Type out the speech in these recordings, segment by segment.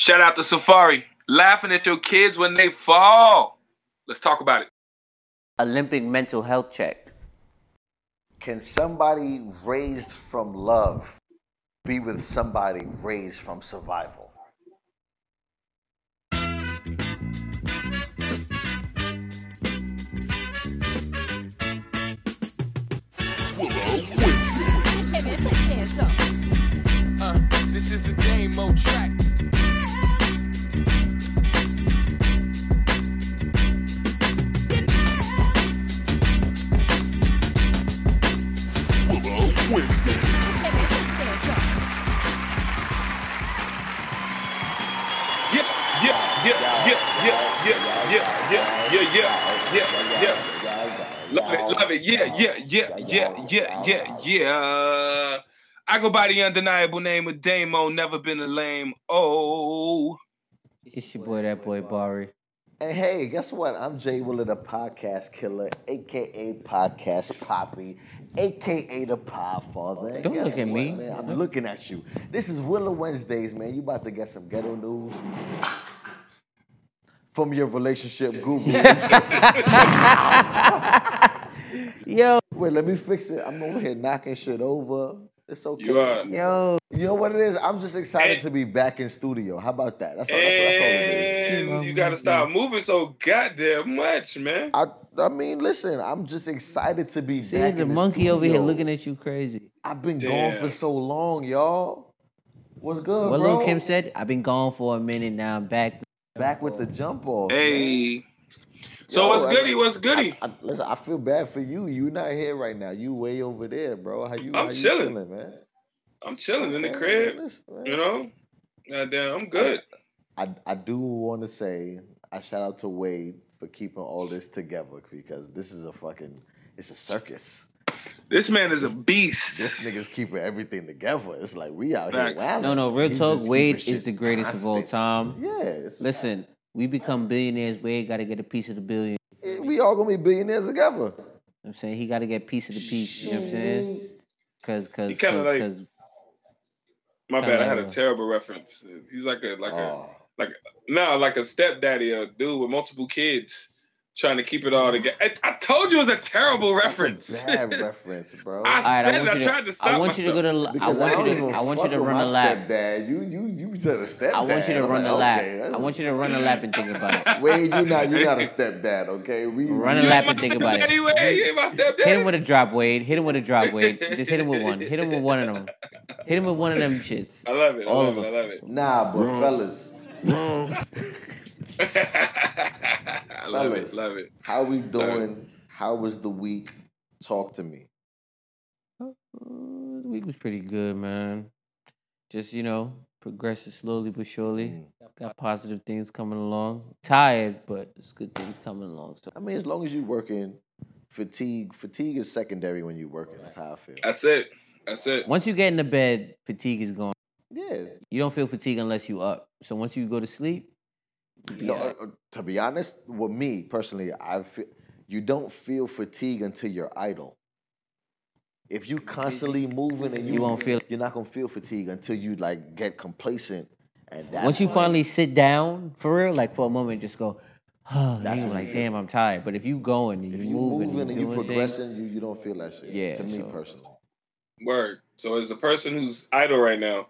Shout out to Safaree. Laughing at your kids when they fall. Let's talk about it. Olympic mental health check. Can somebody raised from love be with somebody raised from survival? Hey man, put your hands up. Uh, this is the Damo track. yeah, yeah, yeah, yeah, yeah, yeah, yeah. I go by the undeniable name of Damo, never been a lame. Oh, it's your boy, that boy Barry. And hey, guess what? I'm Jay Willard, a podcast killer, aka Podcast Poppy, aka the Podfather. Father. Don't look at me. man? I'm looking at you. This is Willer Wednesdays, man. You about to get some ghetto news from your relationship guru. Yo, Wait, let me fix it. I'm over here knocking shit over. It's okay. you are. yo. You know what it is? I'm just excited And- to be back in studio. How about that? That's all, that's, that's all it is. And you gotta stop moving so goddamn much, man. I, I mean, listen, I'm just excited to be See back the in the monkey over here looking at you crazy. I've been Damn. gone for so long, y'all. What's good, What bro? Lil Kim said, I've been gone for a minute now. I'm back. Back with the jump off. man. Hey. So Yo, what's I- goody? What's goody? I, listen, I feel bad for you. You're not here right now. You way over there, bro. How you? I'm how you chilling. feeling, man? I'm chilling in the Okay, crib. listen, man. You know? Goddamn, I'm good. I I do want to say I shout out to Wade for keeping all this together because this is a fucking it's a circus. This man is a beast. This nigga's keeping everything together. It's like we out Fact. here. wilding. No, no, real He's talk. Wade is the greatest of all time. Yeah, it's, Listen, we become billionaires. Wade got to get a piece of the billion. Eh, we all gonna be billionaires together. You know what I'm saying he got to get a piece of the piece. You know what I'm saying? Cause, cause, He kinda cause, like- My bad. I had a terrible reference. He's like a like a Oh. like no like a stepdaddy, a dude with multiple kids, trying to keep it all together. I, I told you it was a terrible reference. Bad reference, bro. I All right, I said want it. you I tried to to. stop I want you to go myself. to. I want don't you to. I want you to run a lap. Stepdad. You you you said a stepdad. I want you to run like, a lap. okay, I want you to run a lap and think about it. Wade, you not you not a stepdad, okay? We Run a lap and think about it. stepdaddy, Wade. You ain't my stepdaddy. Hit him with a drop, Wade. Hit him with a drop, Wade. Just hit him with one. Hit him with one of them. Hit him with one of them shits. I love it. I All love of it. I love it. Nah, but fellas, I love Fellas. it. Love it. how we doing? How was the week? Talk to me. Uh, the week was pretty good, man. Just you know, progressing slowly but surely. Mm. Got positive things coming along. Tired, but it's good things coming along. So I mean, as long as you're working, fatigue fatigue is secondary when you're working. That's how I feel. That's it. That's it. once you get into bed, fatigue is gone. Yeah. You don't feel fatigue unless you up. So once you go to sleep, you No, uh, uh, to be honest, with me personally, I feel you don't feel fatigue until you're idle. If you constantly moving and you, You won't feel- you're not gonna feel fatigue until you like get complacent. And that's once you when- finally sit down for real, like for a moment, just go. Oh, That's that's when like, you damn, I'm tired. But if you going and if you you moving, moving and you doing things- progressing, you, you don't feel that shit. Yeah, to me so- personally. Word. So as the person who's idle right now,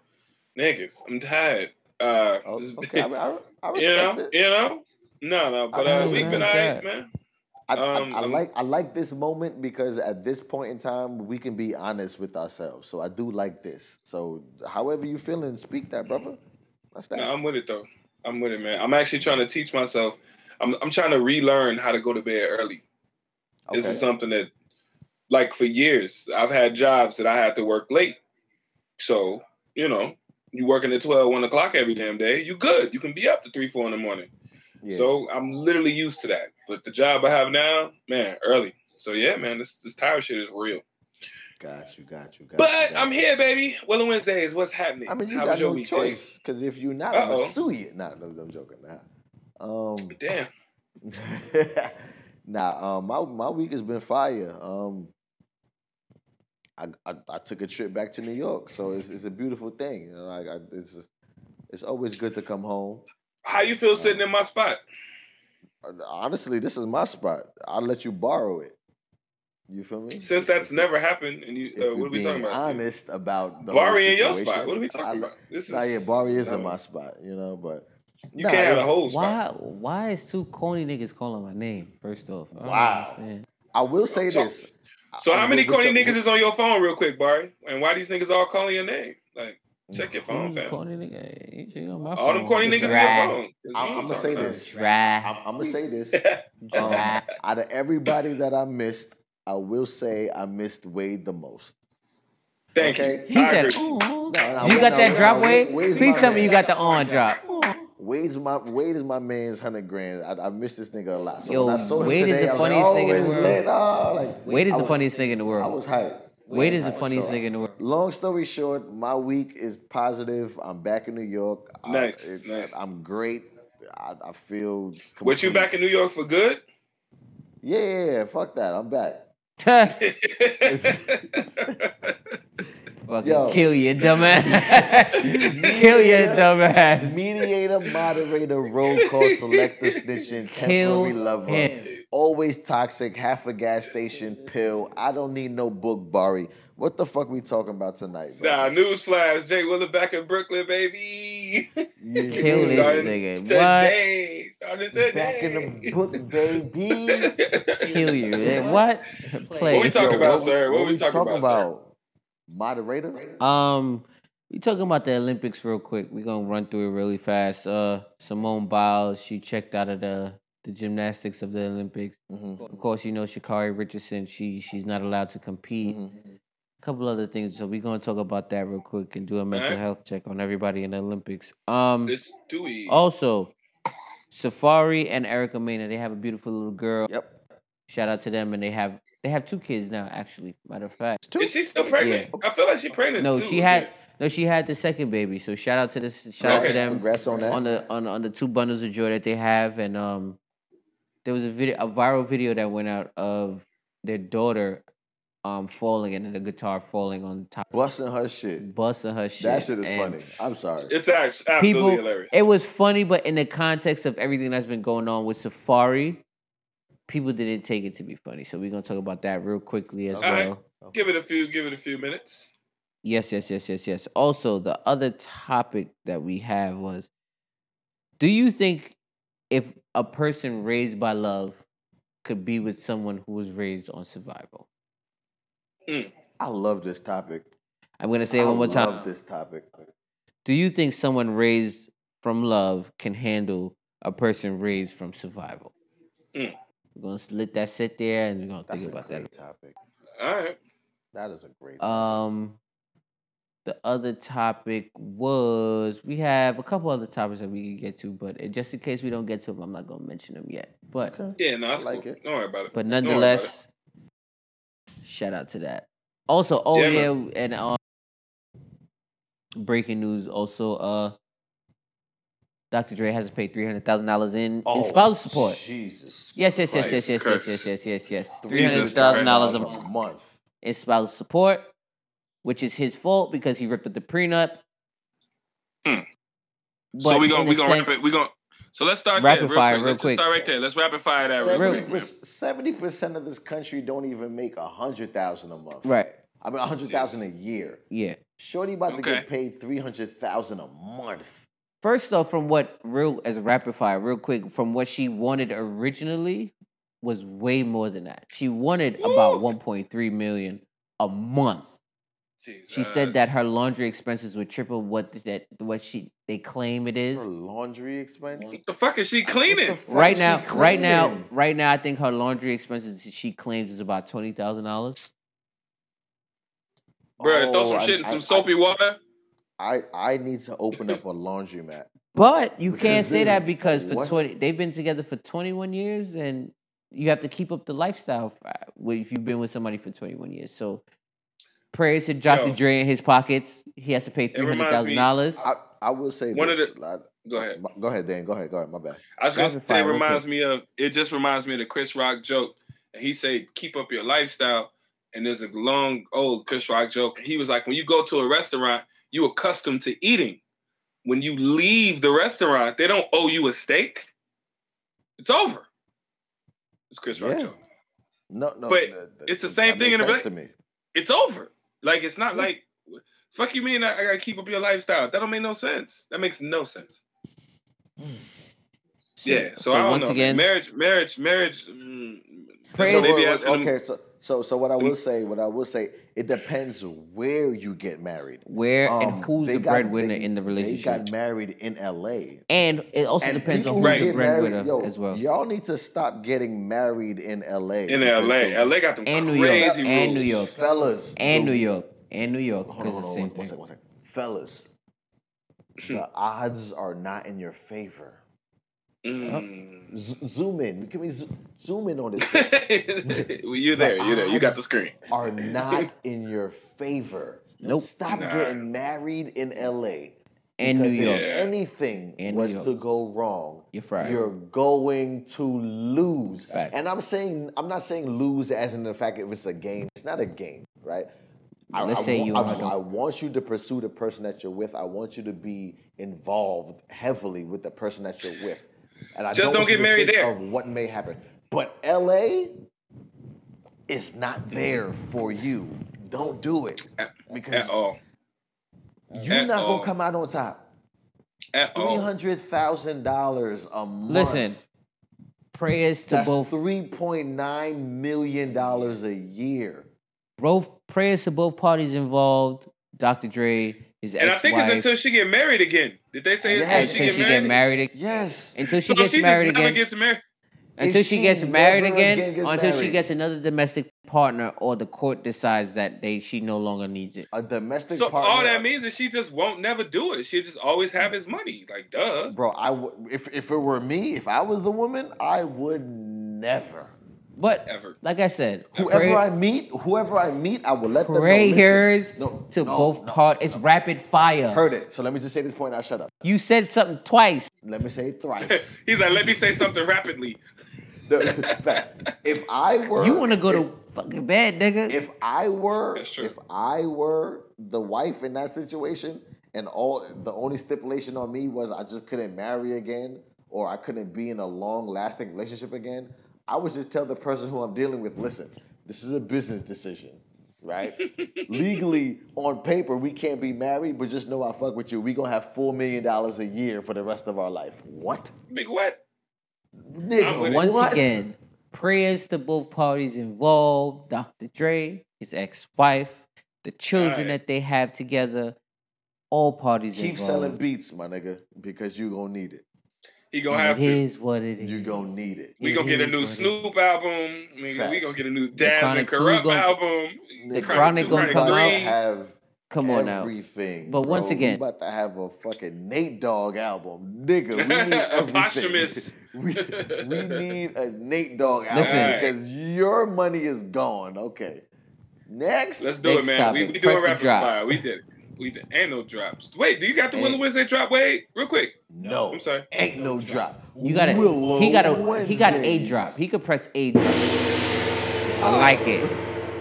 niggas, I'm tired. Uh, Oh, okay, I, I, I you know, it. you know. No, no, but I uh, we've been like alright, that. man. I, I- Um, I, um, like I like this moment because at this point in time we can be honest with ourselves. So I do like this. So however you feeling, speak that, brother. That's that. No, I'm with it though. I'm with it, man. I'm actually trying to teach myself. I'm I'm trying to relearn how to go to bed early. This is something that, like, for years I've had jobs that I had to work late. So you know, you working at 12, 1 o'clock every damn day. You good. You can be up to three, four in the morning. Yeah. So I'm literally used to that. But the job I have now, man, early. So yeah, man, this this tired shit is real. got you, got you, got you. But I'm here, baby. Well, Wednesday is what's happening? I mean, you How got your no choice because if you're not, I'm gonna sue you. Nah, no, I'm joking. Nah. Um, Damn. nah, um, my my week has been fire. Um, I, I I took a trip back to New York, so it's it's a beautiful thing. You know, like I, it's just It's always good to come home. How you feel sitting in my spot? Uh, Honestly, this is my spot. I'll let you borrow it. You feel me? Since that's never happened, and you, uh, what are we being talking about? honest about the Bari whole in your spot. What are we talking I- about? This Nah, yeah, is- Bari is in my spot, you know, but You Nah, can't have a was- whole spot. Why? Why is two corny niggas calling my name? First off, I Wow. I will say this. So I- how many with corny the- niggas is on your phone, real quick, Barry? And why these niggas all calling your name? Like, check your phone, Who's fam. corny nigga? On my All them phone. corny Listen, niggas on Dry. your phone. I'm, I'm gonna say this. Dry. I'm, I'm gonna say this. Dry. Um, out of everybody that I missed, I will say I missed Wade the most. Thank Okay. you. He I said, agree. "Oh, No, no, you Wade- got no, that no, drop, no, Wade? Please my tell me you got the on drop. Wade's my Wade is my man's hundred grand. I, I miss this nigga a lot. So Yo, when I saw him Wade is the I was like, funniest oh, nigga in oh, the world. lit. Oh, like, Wade is I the funniest nigga in the world. I world. was hyped. Wade was is the funniest So, nigga in the world. Long story short, my week is positive. I'm back in New York. I- Nice, it- nice. I'm great. I, I feel. What you back in New York for good? Yeah, yeah, yeah. Fuck that. I'm back. Fucking Yo. kill you, dumbass. kill you, dumbass. Mediator, moderator, roll call, selective snitching, Kill temporary lover, him. always toxic, half a gas station pill. I don't need no book, Bari. What the fuck we talking about tonight? bro? nah, newsflash. Jay Willer back in Brooklyn, baby. Yeah, Kill this Starting nigga. What? Today. Starting today. Back in the book, baby. Kill you. What? Play. What we talking Yo, about, what- sir? What What we we talking talking about, about? Moderator? Um, we talking about the Olympics real quick. We're gonna run through it really fast. Uh, Simone Biles, she checked out of the the gymnastics of the Olympics. Mhm. Of course, you know Sha'Carri Richardson. She she's not allowed to compete. Mhm. A couple other things. So we're gonna talk about that real quick and do a mental Alright. health check on everybody in the Olympics. Um, Let's do it. also, Safaree and Erica Mena, they have a beautiful little girl. Yep. Shout out to them, and they have they have two kids now. Actually, matter of fact. Is she still pregnant? I feel like she's pregnant. No, too. she had no, she had the second baby. So shout out to this, shout out to them Congrats on that. on the on on the two bundles of joy that they have, and um, there was a video, a viral video that went out of their daughter, um, falling and then the guitar falling on top, Busting her shit. busting her shit. That shit is and funny. I'm sorry. It's act- absolutely People, hilarious. it was funny, but in the context of everything that's been going on with Safaree, people didn't take it to be funny. So we're gonna talk about that real quickly as Alright. well. give it a few. Give it a few minutes. Yes, yes, yes, yes, yes. Also, the other topic that we have was do you think if a person raised by love could be with someone who was raised on survival? I love this topic. I'm going to say it I one more time. I love this topic. Do you think someone raised from love can handle a person raised from survival? Mm. We're going to let that sit there and we're going to That's think a about great that. topic. All right. That is a great topic. Um, the other topic was we have a couple other topics that we can get to, but just in case we don't get to them, I'm not gonna mention them yet. But okay. Yeah, no, I like cool. it. Don't worry about it. but Don't worry about it. nonetheless, shout out to that. Also, oh Yeah, yeah, and um, breaking news. Also, uh, Dr. Dre has to pay three hundred thousand dollars in in spousal support. Oh, Jesus. Yes, yes, yes, yes, yes, yes, yes, yes, yes, yes. Three Jesus hundred thousand dollars a month. month. in spousal support, which is his fault because he ripped up the prenup. Hmm. But So we in gonna a we gonna sense- wrap it. We gonna so let's start Rapid there real fire, quick. real Let's just quick. start right there. Let's rapid fire that real Real- quick. Seventy percent of this country don't even make a hundred thousand a month. Right. I mean, a hundred thousand a year. Yeah. Shorty about to get paid three hundred thousand a month. First off, from what real as a rapid fire, real quick, from what she wanted originally was way more than that. She wanted about 1.3 million a month. She said that her laundry expenses would triple what that what she they claim it is. Her laundry expense. What the fuck is she cleaning? What the fuck Right she now, right now, right now, I think her laundry expenses she claims is about twenty thousand dollars. Bro, throw Oh, some I- shit in I- some soapy water. I I need to open up a laundromat. But you can't say that because for what? twenty, they've been together for twenty one years, and you have to keep up the lifestyle uh, if you've been with somebody for twenty one years. So, prayers to Dr. Yo. Dre in his pockets. He has to pay three reminds hundred thousand me- dollars. I, I will say One of this. the- like- Go ahead. Go ahead, Dan. Go ahead. Go ahead. My bad. I was gonna say it reminds me of it just reminds me of the Chris Rock joke. And he said, keep up your lifestyle. And there's a long old Chris Rock joke. He was like, when you go to a restaurant, you accustomed to eating. when you leave the restaurant, they don't owe you a steak. It's over. It's Chris Rock. Yeah. joke. No, no. But that- that- it's the same thing in the sense black- to me. It's over. Like it's not Yeah. like fuck you mean I, I gotta keep up your lifestyle. That don't make no sense. That makes no sense. Yeah. So, I don't once know. again, marriage, marriage, marriage. Mm, Praise- that's what Well, okay, so so so what I will say, what I will say, it depends where you get married. where Um, and who's the got- breadwinner they- in the relationship. They relationship, got married in L.A. and it also And depends on who's who Right. the breadwinner yo, as well. Y'all need to stop getting married in L.A. in LA. the- LA got them And New crazy York, rules. and New York. fellas, and New York, and New York, Hold on, because hold it's on, the same one thing. second, one second. Fellas, the odds are not in your favor. Mm. Z- zoom in. Can we zo- zoom in on this? well, you're there. You're there. You got the screen. Are not in your favor. Nope. Stop Nah. getting married in L.A. And New because if anything And New was York. to go wrong, You're fried. you're going to lose. Fact. And I'm saying, I'm not saying lose as in the fact if it's a game. It's not a game, right? I, Let's I say wa- you I, wanna- I want you to pursue the person that you're with. I want you to be involved heavily with the person that you're with. And I Just don't want you get married there. Of what may happen, but LA is not there for you. Don't do it because At all. you're at not all. gonna come out on top. At Three all. hundred thousand dollars a month. Listen, prayers to that's both three point nine million dollars a year. both prayers to both parties involved. Dr. Dre, his And I think it's until she get married again. Did they say it's Yes. until until she she get get married? married, ag- Yes. until she So gets she married just never again, gets married. until she she gets married again, again gets until she gets another domestic partner, or the court decides that they she no longer needs it. A domestic partner So partner. all that means is she just won't never do it. She'll just always have his money. Like duh. Bro, I would if if it were me, if I was the woman, I would never. But Ever. like I said, Whoever pray- I meet, whoever I meet, I will let them know. prayers no, to no, both no, parts. It's no. rapid fire. Heard it. So let me just say this point. I'll shut up. You said something twice. Let me say it thrice. He's like, let me say something rapidly. The fact, if I were, You want to go to fucking bed, nigga? if I were, That's true. if I were the wife in that situation, and all the only stipulation on me was I just couldn't marry again, or I couldn't be in a long-lasting relationship again, I would just tell the person who I'm dealing with, listen, this is a business decision, right? Legally, on paper, we can't be married, but just know I fuck with you. We gonna have four million dollars a year for the rest of our life. What, Big what? nigga? with. Once what? again, prayers to both parties involved. Dr. Dre, his ex-wife, the children Alright. that they have together. All parties keep involved. selling beats, my nigga, because you gonna need it. He gonna have It to. is what it is. You gonna need it. We gonna get a new Snoop album. We, we gonna get a new Daz and Chronic Kurupt gonna- album. The Nigga, Chronic we gonna Chronic come out. have Come on now. everything. But once bro. again- we about to have a fucking Nate Dogg album, nigga. We need A everything. posthumous. we, we need a Nate Dogg album Listen. Because your money is gone. Okay, next. Let's do it, Next man. We, topic. we Press doing the rapid drop. fire. We did it. We did. Ain't no drops. Wait, do you got the Hey. Willow Wednesday drop? Wait, real quick. no, I'm sorry. Ain't no drop. You got a Willow he got a he got an a Wednesdays. drop. He could press a drop. I like it.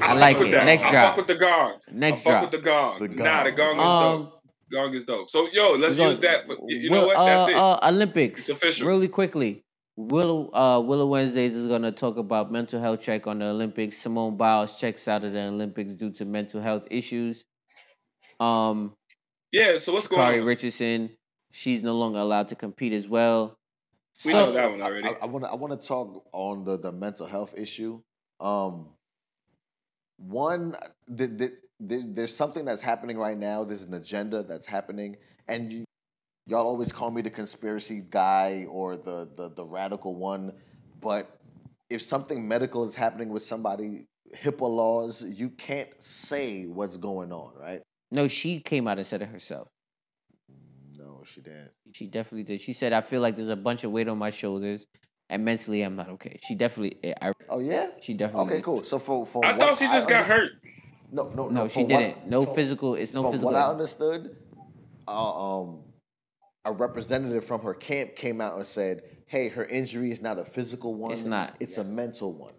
I fuck like it. that. Next I drop. fuck with the gong. Next I fuck with the gong. The Nah, the gong. gong is Um, dope. Gong is dope. So yo, let's We're use that for you, you know what? Uh, That's it. uh, Olympics. It's official. Really quickly. Willow uh, Willow Wednesdays is gonna talk about mental health check on the Olympics. Simone Biles checks out of the Olympics due to mental health issues. Um, yeah, so what's going Kari on? Richardson, she's no longer allowed to compete as well. We So- know that one already. I want to I want to talk on the the mental health issue. Um, one, the, the, there, there's something that's happening right now. There's an agenda that's happening, and you, y'all always call me the conspiracy guy or the, the the radical one. But if something medical is happening with somebody, HIPAA laws, you can't say what's going on, right? No, she came out and said it herself. No, she didn't. She definitely did. She said, "I feel like there's a bunch of weight on my shoulders, and mentally, I'm not okay." She definitely, I, Oh yeah. she definitely. Okay, did. cool. So for for I what thought she just got under- hurt. No, no, No, no. she didn't. No for- physical. It's no from physical. what I understood, uh, um, a representative from her camp came out and said, "Hey, her injury is not a physical one. It's not. It's a mental one."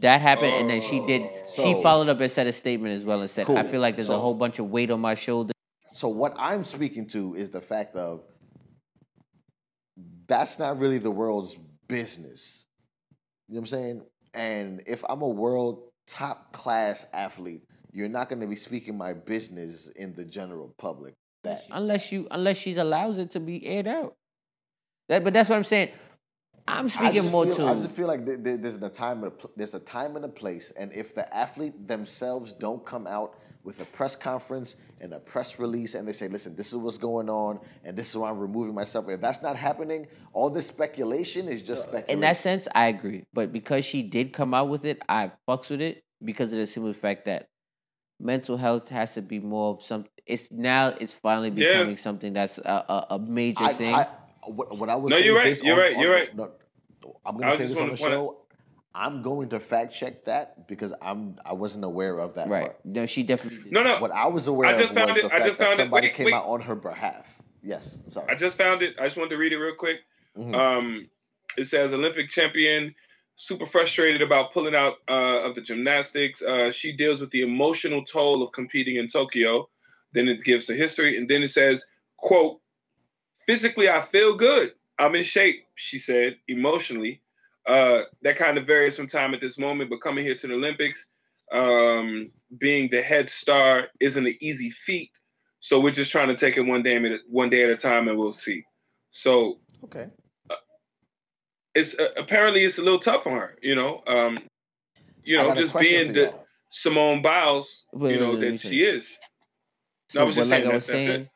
That happened, and then she did. she So- followed up and said a statement as well and said, "I Cool. feel like there's a So- whole bunch of weight on my shoulders." so what I'm speaking to is the fact of that's not really the world's business. You know what I'm saying? And if I'm a world top class athlete, you're not going to be speaking my business in the general public. That unless you unless she allows it to be aired out. That, but that's what I'm saying. I'm speaking just more feel, to. I just feel like there- there- there's a time and a, there's a time and a place, and if the athlete themselves don't come out with a press conference and a press release, and they say, "Listen, this is what's going on, and this is why I'm removing myself," if that's not happening, all this speculation is just speculation. in that sense, I agree. But because she did come out with it, I fucks with it because of the simple fact that mental health has to be more of some. It's now it's finally Yeah. becoming something that's a, a, a major I, thing. I, what, what I was No, saying you're right, based you're on- right, on- you're right. no, I'm gonna say this on the wanna out- show. I'm going to fact check that because I'm I wasn't aware of that right? part. No, she definitely. Did. No, no. What I was aware I of just was found the it- I fact just that found it- somebody wait, came wait. out on her behalf. Yes, I'm sorry. I just found it. I just wanted to read it real quick. Mhm. Um, it says Olympic champion, super frustrated about pulling out uh, of the gymnastics. Uh, she deals with the emotional toll of competing in Tokyo. Then it gives the history, and then it says, "quote Physically, I feel good. I'm in shape." She said. Emotionally, uh, that kind of varies from time at this moment. But coming here to the Olympics, um, being the head star isn't an easy feat. So we're just trying to take it one day at a, one day at a time, and we'll see. So okay. it's uh, apparently it's a little tough on her, you know. Um, you know, just being the y'all. Simone Biles, Wait, you know, wait, let me that she finish. is. No, I was but just like saying I was that's it. saying,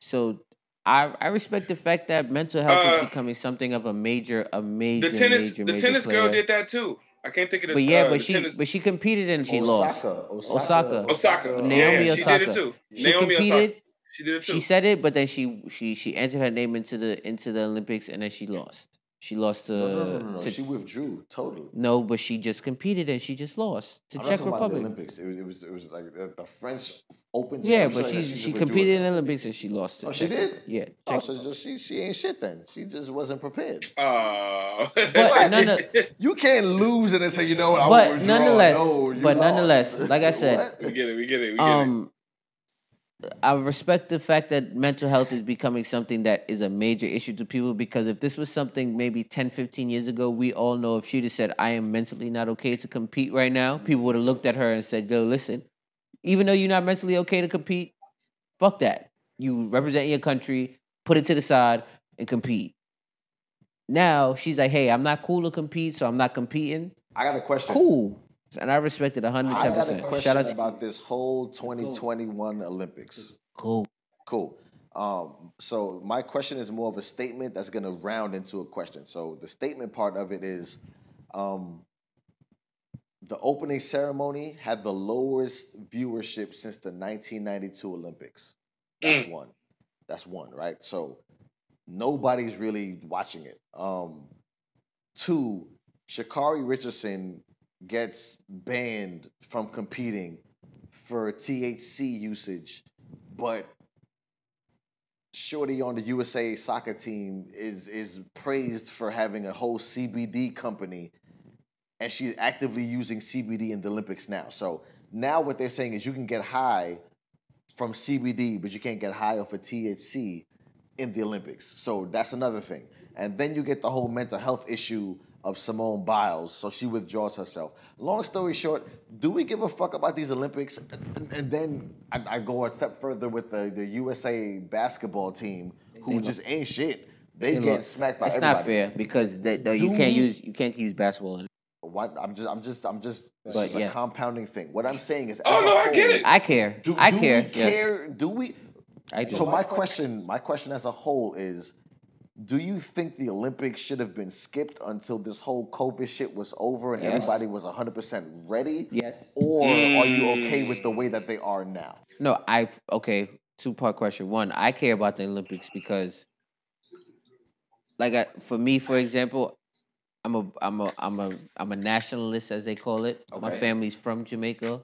so I I respect the fact that mental health Uh, is becoming something of a major a major The tennis, major, the major tennis girl did that too. I can't think of the. But yeah, uh, but she tennis- but she competed and she lost. Osaka, Osaka, Osaka. Osaka, Naomi yeah, she did it too. She Naomi competed. Osaka, she did it too. She said it, but then she she she entered her name into the into the Olympics and then she lost. She lost to No, no, no, no, no. to- She withdrew totally. no, but she just competed and she just lost to I'm not Czech talking about the Republic. Olympics. It was, it was, it was like the, the French Open. Yeah, but shit she she competed in the. Olympics and she lost. to Oh, she Czech- did? Yeah. Oh, so just, she she ain't shit then. She just wasn't prepared. Oh. But none of- You can't lose and then say, you know what, I but will withdraw. nonetheless, No, but lost. nonetheless, like I said, we get it. We get it. We get it. Um, I respect the fact that mental health is becoming something that is a major issue to people because if this was something maybe 10, 15 years ago, we all know if she'd have said, I am mentally not okay to compete right now, people would have looked at her and said, Go, listen, even though you're not mentally okay to compete, fuck that. You represent your country, put it to the side, and compete. Now she's like, Hey, I'm not cool to compete, so I'm not competing. I got a question. Cool. And I respect it 110%. I got a question Shout out to about this whole 2021 Olympics. Cool. Cool. Um, so my question is more of a statement that's going to round into a question. So the statement part of it is, um, the opening ceremony had the lowest viewership since the 1992 Olympics. That's one. That's one, right? So nobody's really watching it. Um, two, Sha'Carri Richardson gets banned from competing for THC usage, but Shorty on the USA soccer team is is praised for having a whole CBD company, and she's actively using CBD in the Olympics now. So now what they're saying is you can get high from CBD, but you can't get high off of THC in the Olympics. So that's another thing. And then you get the whole mental health issue of Simone Biles, so she withdraws herself. Long story short, do we give a fuck about these Olympics? And, and then I, I go a step further with the, the USA basketball team, who just ain't shit. They Hey, get look, smacked by It's everybody. not fair because they, no, you can't we- use you can't use basketball. In. Why, I'm just, I'm just, I'm just. This But is a compounding thing. What I'm saying is, Oh, as a no, I get it. I care. Do, I do care. We yes. care? Do we? I do. So my question, my question as a whole is, do you think the Olympics should have been skipped until this whole COVID shit was over and Yes. everybody was 100% ready? Yes. Or are you okay mm. with the way that they are now? No, I okay. Two part question. One, I care about the Olympics because, like, I, for me, for example, I'm a I'm a I'm a I'm a nationalist, as they call it. My family's from Jamaica,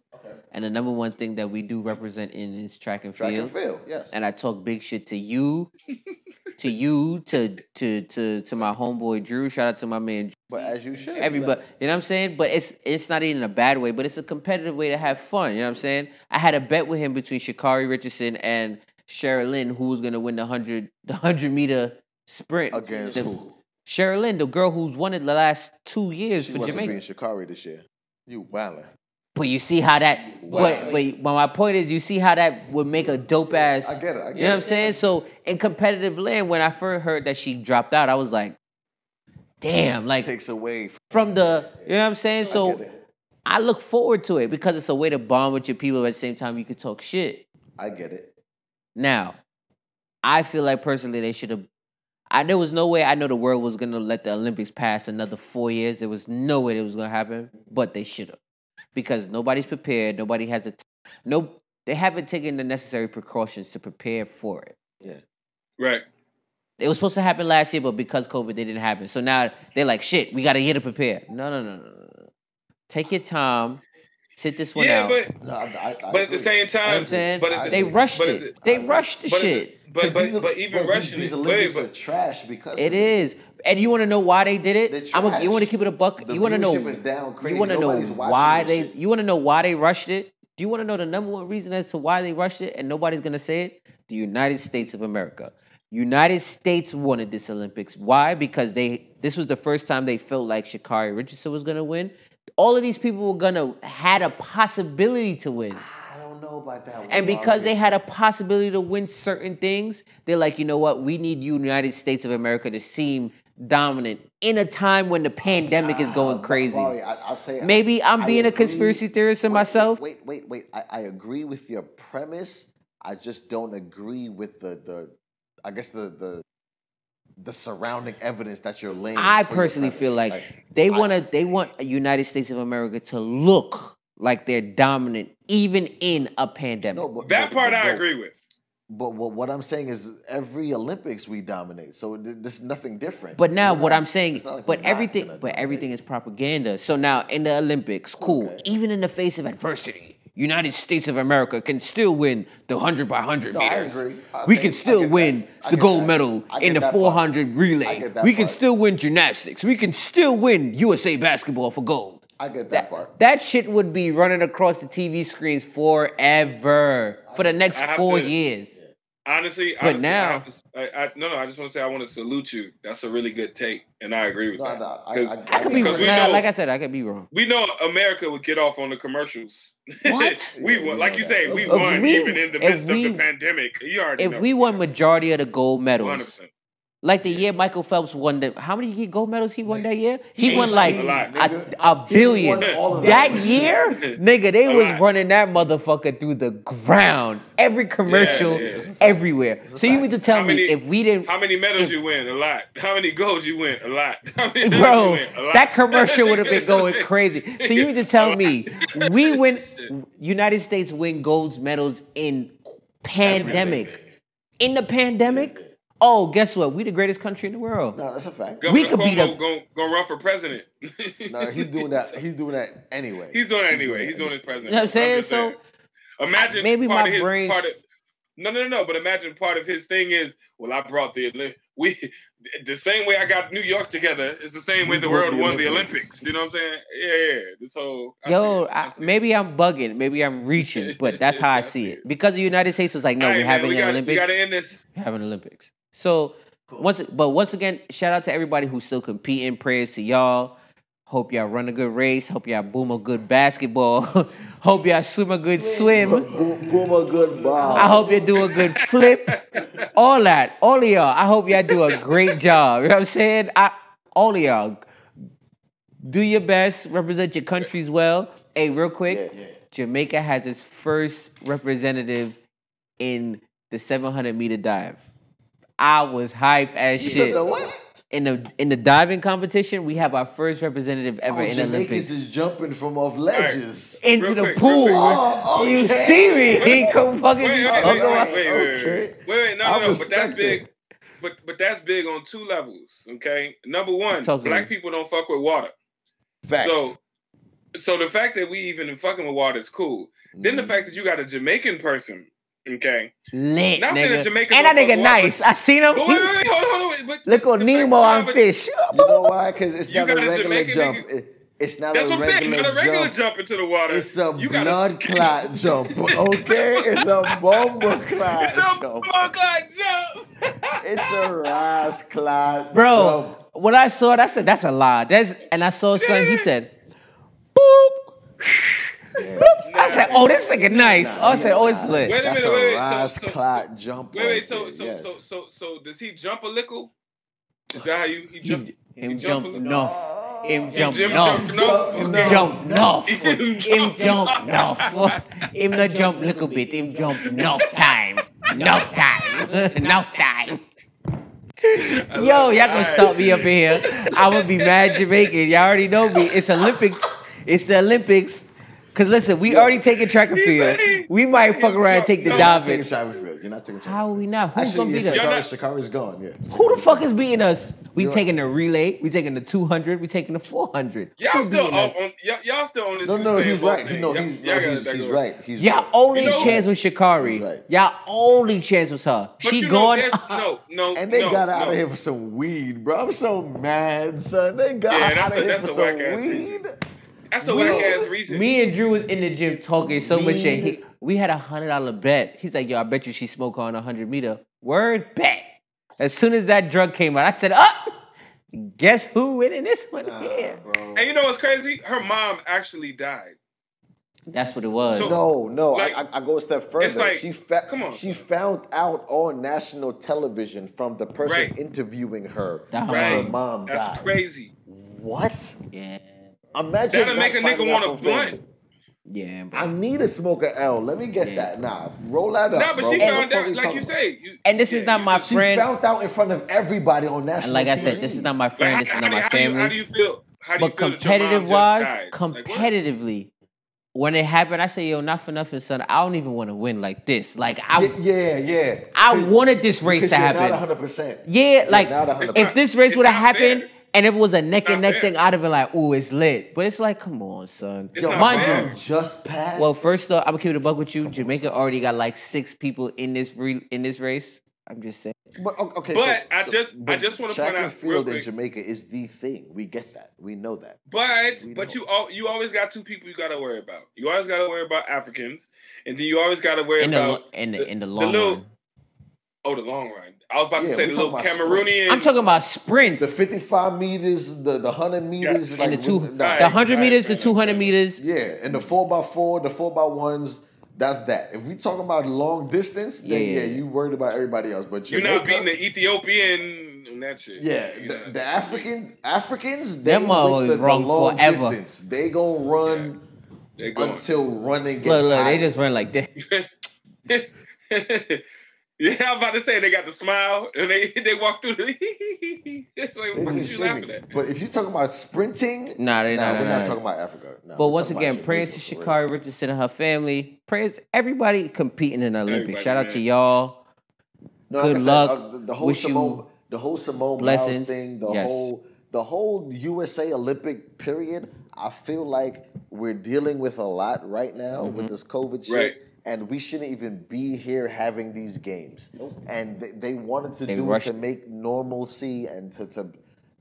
and the number one thing that we do represent in is track and Track field. and field, yes. and I talk big shit to you, to you, to to to to my homeboy Drew. Shout out to my man but as you should. everybody. You know what I'm saying? But it's it's not even a bad way, but it's a competitive way to have fun. You know what I'm saying? I had a bet with him between Sha'Carri Richardson and Sherilyn who was gonna win the hundred the hundred meter sprint. Against The- who? Sherilyn, the girl who's won it the last two years She for wasn't Jamaica. being Sha'Carri this year. You wildin'. But you see how that. But, but my point is, you see how that would make a dope ass. I get it, I get you know what I'm it. saying? So in competitive land, when I first heard that she dropped out, I was like, damn, like Takes away. From, the. You know what I'm saying? So it. I look forward to it because it's a way to bond with your people. At the same time, you can talk shit. I get it. Now, I feel like personally they should have. I there was no way I know the world was gonna let the Olympics pass another four years. There was no way it was gonna happen, but they should have, because nobody's prepared. Nobody has a t- no. They haven't taken the necessary precautions to prepare for it. Yeah. Right. It was supposed to happen last year, but because COVID, they didn't happen. So now they're like, shit, we got a year to prepare. No, no, no, no, no. no. Take your time. Sit this one Yeah, out. but No, I, I, I but at the agree. same You know time, but the, they rushed but it. the- they rushed the but shit. But 'Cause but but even these- rushing these it. Wait, Olympics are trash because It of is, and you want to know why they did it? I'm a, you want to keep it a buck. The you want to know. is down crazy. You want to know why they. You want to know why they rushed it. Do you want to know the number one reason as to why they rushed it, and nobody's gonna say it? The United States of America. United States wanted this Olympics. Why? Because they. This was the first time they felt like Sha'Carri Richardson was gonna win. All of these people were gonna had a possibility to win. I don't know about that one. And because they had a possibility to win certain things, they're like, you know what? We need United States of America to seem dominant in a time when the pandemic is going crazy. Barry, I, I'll say Maybe I'm I being a conspiracy theorist in myself. Wait, wait, wait. I, I agree with your premise. I just don't agree with the the I guess the the the surrounding evidence that you're laying. I personally feel premise. like, they want to they want a United States of America to look like they're dominant even in a pandemic. no, but, that but- part but- I agree with. But what, what I'm saying is, every Olympics we dominate, so th- there's nothing different. But now We're what not- I'm saying, it's not like but not everything, gonna but dominate. everything is propaganda. So now in the Olympics, cool. Okay. Even in the face of adversity, United States of America can still win the hundred by hundred No, I meters. agree. We Okay, can I still get that. win I the get gold that. medal I in get the that part. 400 I relay. get that We can part. still win gymnastics. We can still win USA basketball for gold. I get that, That, part. that shit would be running across the TV screens forever for the next I have four to- years. Honestly, But honestly, now- I have to, I, I, no, no. I just want to say I want to salute you. That's a really good take, and I agree with No, that. no, I- 'Cause- I- I could be because we nah, like I said, I could be wrong. we know America would get off on the commercials. What? we Yeah, won, like you that. say, we If won we- even in the midst we- of the pandemic. You already If know. we won majority of the gold medals, 100%. Like the year Michael Phelps won the how many gold medals he won that year? He won like a lot. a, a billion. won all of That that. year, nigga, they A was lot. running that motherfucker through the ground. Every commercial, yeah. Fact. everywhere. So you mean to tell me if we didn't, How many medals you win? A lot. How many golds you win? A lot. Bro, you win? A lot. that commercial would have been going crazy. So you mean to tell me we win? United States win gold medals in pandemic. In the pandemic. Oh, guess what? We the greatest country in the world. No, that's a fact. Governor we could be Cuomo the- gonna, gonna run for president. No, he's doing that. He's doing that anyway. He's doing it anyway. He's doing his president. You know what I'm saying? just So imagine maybe part my of his brain- part of no, no, no, no. But imagine part of his thing is, well, I brought the we the same way I got New York together is the same way the world the won the Olympics. Olympics. You know what I'm saying? Yeah, yeah. This whole I Yo, see it. I I, see it. maybe I'm bugging, maybe I'm reaching, but that's how I I see see it. it. Because the United States was like, no, All we're right, man, having we the gotta, Olympics. We gotta end this. We're having Olympics. So once, but once again, shout out to everybody who's still competing. Prayers to y'all. Hope y'all run a good race. Hope y'all boom a good basketball. hope y'all swim a good swim. Boom, boom a good ball. I hope you do a good flip. All that. All of y'all. I hope y'all do a great job. You know what I'm saying? I, all of y'all. Do your best. Represent your countries well. Hey, real quick. Yeah, yeah. Jamaica has its first representative in the 700 meter dive. I was hype as You shit. said the what? In the in the diving competition, we have our first representative ever Oh, in the Jamaicans Olympics. is jumping from off ledges. Into Real the quick, pool. quick, Oh, You see me? He come fucking Wait, wait, wait, wait, wait, wait, wait, Okay. wait, wait, no, I no, no, but that's big. it. But but that's big on two levels. Okay, number one, Talk black people don't fuck with water. Facts. So, so the fact that we even fucking with water is cool. Then the Mhm. fact that you got a Jamaican person, okay. Lit, Not saying that nigga. Jamaica And that don't nigga water, nice. I seen him. Wait, wait, wait, hold on, hold on. Wait, but Look on Nemo on fish. You know why? Because it's not a regular Jamaican jump. nigga- It's not That's a what I'm saying. regular, Not a regular jump. jump into the water. It's a You gotta- blood clot jump. Okay, it's a bomber clot jump. It's a jump. blood clot jump. It's a ras clot jump. Bro, jump. when I saw it, I said, that's a lie. That's, and I saw son, he said, boop. Boop. I said, oh, this nigga nice. Nah, I said, oh, it's lit. Wait a That's minute, a wait, wait. ras So, so, clot jump. wait, wait. So, so, yes. so, so, so, does he jump a lickle? Is that how you he jump? Him, him he jump a lickle? enough. Him jump Jim enough. jump enough? Him jump enough. Him Him jump jump enough. Him not jump little bit. Him jump enough time. Enough time. Enough time. Yo, y'all gonna stop me up in here. I would be mad Jamaican. Y'all already know me. It's Olympics. It's the Olympics. Cause listen, we already taking track and field. We might fuck around and take the No, You're not taking diving. track and field. You're not taking track. How are we not? Who's Actually, gonna yeah, beat us? Sha'Carri, Sha'Carri's gone. Yeah. Who the fuck is beating us? We You're right. taking the relay. We taking the 200. We taking the 400. Y'all Who still beating on, us? on y'all, y'all still on this. No, no, Usain he's Bolt right. He, thing. no, Y'all- he's, y'all no, gotta he's, back he's up. right. He's Y'all right. only You know- chance was Sha'Carri. He's right. Y'all only chance was her. But she you know, gone. there's- no, no, And they no, got out no. of here for some weed, bro. I'm so mad, son. They got Yeah, out that's of here that's for a some whack-ass weed. That's a We- whack ass reason. Me and Drew was in the gym talking so much shit. He, we had a hundred dollar bet. He's like, "Yo, I bet you she smoke on a hundred meter." Word bet. As soon as that drug came out, I said, "Up." Guess who winning this one here? bro. and you know what's crazy? Her mom actually died. That's what it was. So- No, no, Like, I, I, I go a step further. like- she fa- come on. She found out on national television from the person Right. interviewing her. That that Her Right. mom That's died. crazy. What? yeah, Imagine That'll not make a nigga want out a blunt. yeah, bro. I need a smoker L. Let me get Yeah. that. Nah, roll that up. Nah, but bro. she What found out, like talking you about? say. You, and this is not my just- She friend. found out in front of everybody on national And like I said, this is not my friend. how, This is not do- my how do you- family. How do you feel? How do you But feel that your mom competitive wise, died? Like, competitively, when it happened, I said, "Yo, not for nothing, son. I don't even want to win like this. Like I, Yeah, yeah, yeah. I wanted this race to happen. Not 100%. Yeah, like not 100%. if this race would have happened fair. And if it was a neck and neck fair. thing, I'd have been like, "Ooh, it's lit." But it's like, come on, son. It's Yo, not Mind fair. you, just passed. well, first off, I'm gonna keep it a buck with you. Jamaica already got like six people in this re- in this race. I'm just saying. But okay, But so- I so- just- I just wanna point point and out field real in Jamaica is the thing. We get that. We know that. But We but you al- you always got two people you got to worry about. You always got to worry about Africans, and then you always got to worry In the about in the the- in the the long little- run. oh the long run. I was about Yeah, to say we the little talking about Cameroonian. I'm talking about sprints. The 55 meters, the, the 100 meters. and like, the two, nah, the hundred alright, meters, the two hundred enough. meters. Yeah, and the 4x4, the 4x1s, that's that. If we talking about long distance, then Yeah, yeah, yeah. you worried about everybody else. But You're Jamaica, not beating the Ethiopian and that shit. Yeah, the, the African Africans, they Them with motherfuckers the, the run long forever. distance. They gonna run They're going. until running gets Look, look, tired. they just run like that. yeah, I'm about to say they got the smile and they they walk through the. it's like what just you laughing at? But if you're talking about sprinting, Nah, they nah, nah, we're nah, not nah. talking about Africa. Nah, But once again, prayers to Jamaica. Sha'Carri Richardson and her family. Prayers everybody competing in the Olympics. Everybody, Shout out man. to y'all. No, Good I said, luck. uh, the, the whole Wish you Simone, the whole Simone Biles blessings. thing, the Yes. whole, the whole USA Olympic period. I feel like we're dealing with a lot right now Mm-hmm. with this COVID shit, Right. And we shouldn't even be here having these games. And they, they wanted to They do rushed- it to make normalcy and to to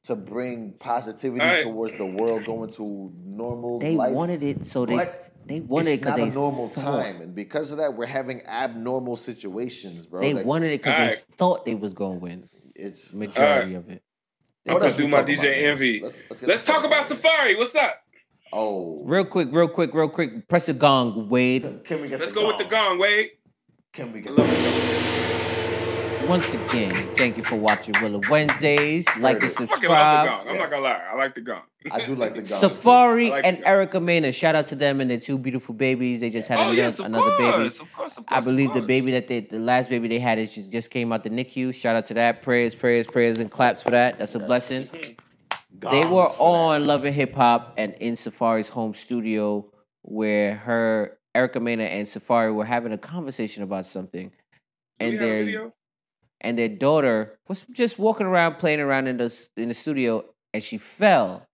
to bring positivity All right. towards the world going to normal They life. wanted it so they But they wanted it it's because not they a normal thought- time, and because of that, we're having abnormal situations, bro. They Like, wanted it because they Alright. thought they was gonna win. It's Majority of it. I'm gonna do my DJ about, man? Envy. Let's- let's Let's talk talk about about. Safaree. What's up? Oh, Real quick, real quick, real quick. Press the gong, Wade. Can we get Let's the go with the gong, Wade. Can we get love the it. Once again, thank you for watching Willow Wednesdays. Like and it. I fucking the gong. subscribe. I'm not gonna lie. I like the gong. I do like the gong. Safaree like and gong. Erica Mena. Shout out to them and their two beautiful babies. They just had Oh another, yes, of another course, baby. of course, of course. I believe of the baby that they, the last baby they had, is just, just came out the NICU. Shout out to that. Prayers, prayers, prayers, and claps for that. That's a blessing. They were Gongs for that. on Love and Hip Hop and in Safaree's home studio where her Erica Mena and Safaree were having a conversation about something, and we have a their and their daughter was just walking around playing around in the in the studio, and she fell,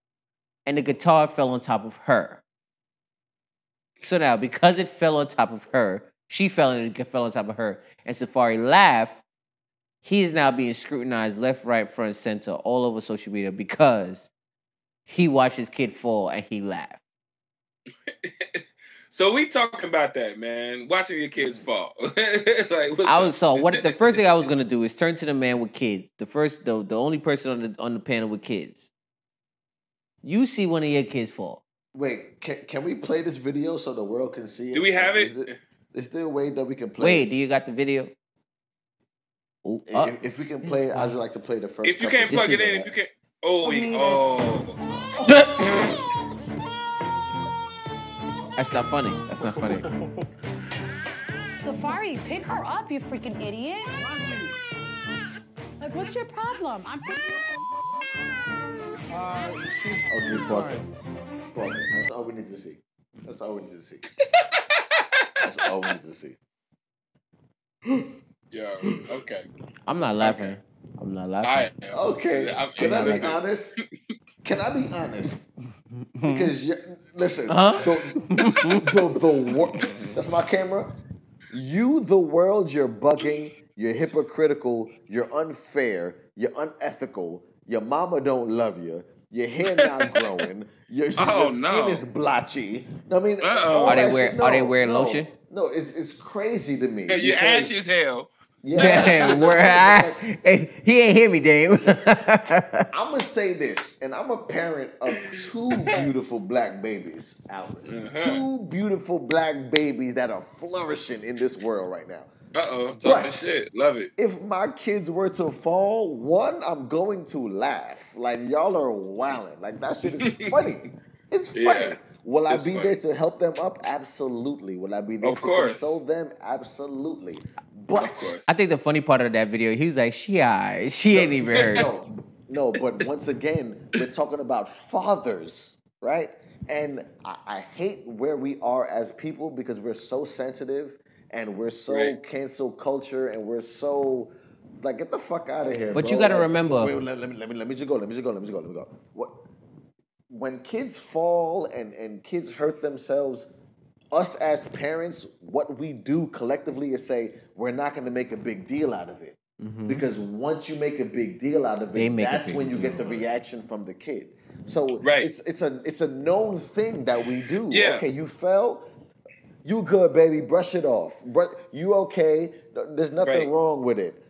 and the guitar fell on top of her. So now, because it fell on top of her, she fell and it fell on top of her, and Safaree laughed. He is now being scrutinized left, right, front, center, all over social media because he watched his kid fall and he laughed. So we talking about that, man. Watching your kids fall. like, I was so what the first thing I was gonna do is turn to the man with kids. The first the the only person on the on the panel with kids. You see one of your kids fall. Wait, can, can we play this video so the world can see it? Do we have Is it? there, is there a way that we can play? Wait, it? do you got the video? Ooh, If, uh, if we can play it, I'd like to play the first. If you can't plug it in, if you can't. Oh, he, oh. That's not funny. That's not funny. Safaree, pick her up, you freaking idiot. Like, what's your problem? I'm Okay, pause it. Pause it. That's all we need to see. That's all we need to see. That's all we need to see. Yeah. Okay. I'm not laughing. I'm not laughing. I am. Okay, I'm- can I I'm be like- honest? Can I be honest? Because you, listen, Huh? the, the, the wor- that's my camera. You, the world, you're bugging. You're hypocritical. You're unfair. You're unethical. Your mama don't love you. Your hair not growing. Your, Oh, your skin no. is blotchy. I mean, Are they that wear- shit- are they wearing no. lotion? No, it's it's crazy to me. Yeah, you because- ashy as hell. Yeah, it's where I, hey, he ain't hear me, Dave. I'm gonna say this, and I'm a parent of two beautiful black babies out. Uh-huh. Two beautiful black babies that are flourishing in this world right now. Uh oh. Talking But- shit. Love it. If my kids were to fall, one, I'm going to laugh. Like y'all are wilding. Like that shit is funny. It's funny. Yeah, Will I it's be funny. there to help them up? Absolutely. Will I be there Of to course. console them? Absolutely. Of But. I think the funny part of that video, he was like, "She, alright. she ain't even heard." No, no, but once again, we're talking about fathers, right? And I, I hate where we are as people because we're so sensitive and we're so Right. cancel culture and we're so like get the fuck out of here. But bro. you gotta Like, remember- Wait, let, let me, let me let me just go. Let me just go. Let me just go. Let me go. What? When kids fall and and kids hurt themselves, us as parents, what we do collectively is say we're not going to make a big deal out of it. Because once you make a big deal out of Mm-hmm. It, that's when you get the reaction from the kid. So Right. it's it's a it's a known thing that we do. Yeah. Okay, you fell, you good, baby. Brush it off. Bru- You okay? There's nothing Right. wrong with it.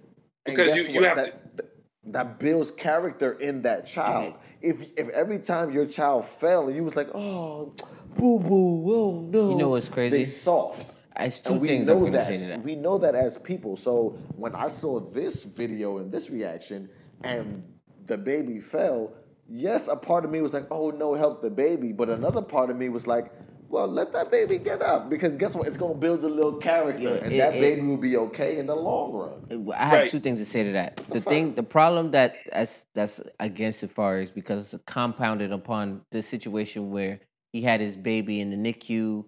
And Because guess you- you what? have that, that that builds character in that child. If if every time your child fell and you was like, oh, boo boo, oh no, You know what's crazy? They soft. It's two And we things know I'm gonna that. say to that. We know that as people. So when I saw this video and this reaction, and the baby fell, yes, a part of me was like, "Oh no, help the baby," but another part of me was like, "Well, let that baby get up because guess what? It's gonna build a little character, Yeah, and it- that it- baby will be okay in the long run." I have Right. two things to say to that. The fuck? thing, the problem that that's that's against Safaree is because it's compounded upon the situation where he had his baby in the NICU,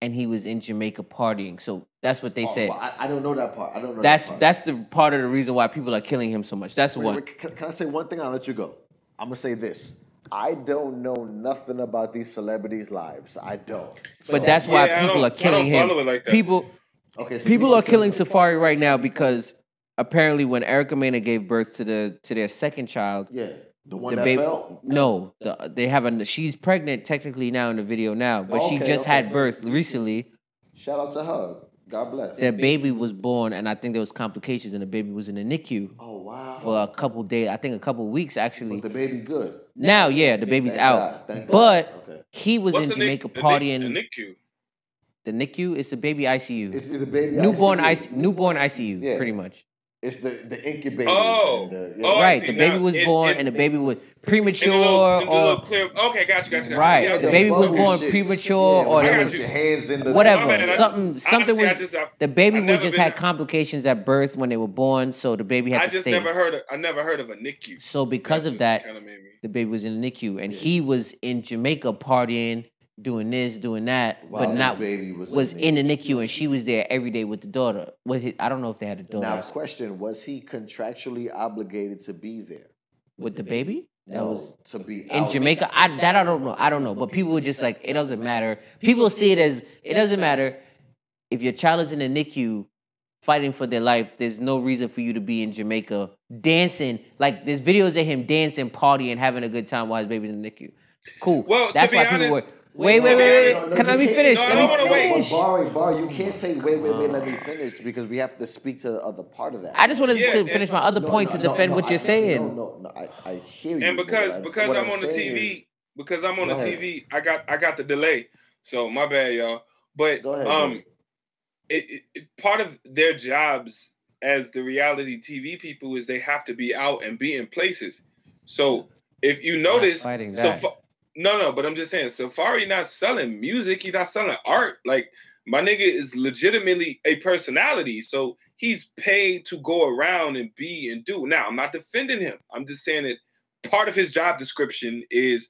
and he was in Jamaica partying. So that's what they Oh, said. well, I, I don't know that part. I don't know. that's that part. that's the part of the reason why people are killing him so much. That's Wait, one. wait, can, can I say one thing? I'll let you go. I'm gonna say this. I don't know nothing about these celebrities' lives. I don't. But that's why Yeah, people are killing I don't him. it like that. People okay. So people are killing Safaree right now because apparently when Erica Mena gave birth to the to their second child, Yeah, the one the that baby fell. no the, they have a she's pregnant technically now in the video now but she just okay. had birth recently Shout out to her. God bless. their baby was born and i think there was complications and the baby was in the nicu Oh wow. for a couple days i think a couple weeks actually But the baby good. now yeah the baby's Thank out God, thank God. but Okay. he was What's in jamaica Nick, partying The, NICU. the nicu is the baby icu It's the baby newborn ICU. ICU, newborn icu Yeah. pretty much It's the the incubator. Oh. Oh, right the baby Now, was it- born it- and the baby was In the premature little, the little or clear. Okay, got you, got you. Right, Yeah, the okay. baby was born shits. premature Yeah, or when there was- your hands in the whatever. My bad, I- something something honestly, was just- I- the baby was just been- had complications at birth when they were born, so the baby had I to just stay. never heard of. I never heard of a NICU. so because That's of that, kind of made me. the baby was in the NICU, and he was in Jamaica partying, doing this, doing that, While but his not baby was was in in the the NICU, and she was there every day with the daughter. With his, I don't know if they had a daughter Now, question: Was he contractually obligated to be there? with the baby. That No, was to be in out. Jamaica. I that I don't know. I don't know. But people were just like, it doesn't matter. People see it as it doesn't matter if your child is in the NICU. fighting for their life, there's no reason for you to be in Jamaica dancing. Like there's videos of him dancing, partying, having a good time while his baby's in the NICU. Cool. Well, to that's be why people were. Wait, wait, wait, wait. honest- Can you let me can't- finish? No, I Let don't me wanna wait. finish. But Bar, Bar, you can't say wait, wait, wait. Let me finish because we have to speak to the other part of that. I just wanted Yeah, to finish my other No, point no, to defend no, what I you're think- saying. No, no, no. I, I hear you. and because but because what I'm on the TV, because I'm on the. TV, I got I got the delay. So my bad, y'all. But Go ahead, um, it, it, it- part of their jobs as the reality TV people is they have to be out and be in places. So if you notice, fighting so that. fa- no, no, but I'm just saying, Safaree not selling music. He's not selling art. Like my nigga is legitimately a personality. So he's paid to go around and be and do. Now I'm not defending him. I'm just saying that part of his job description is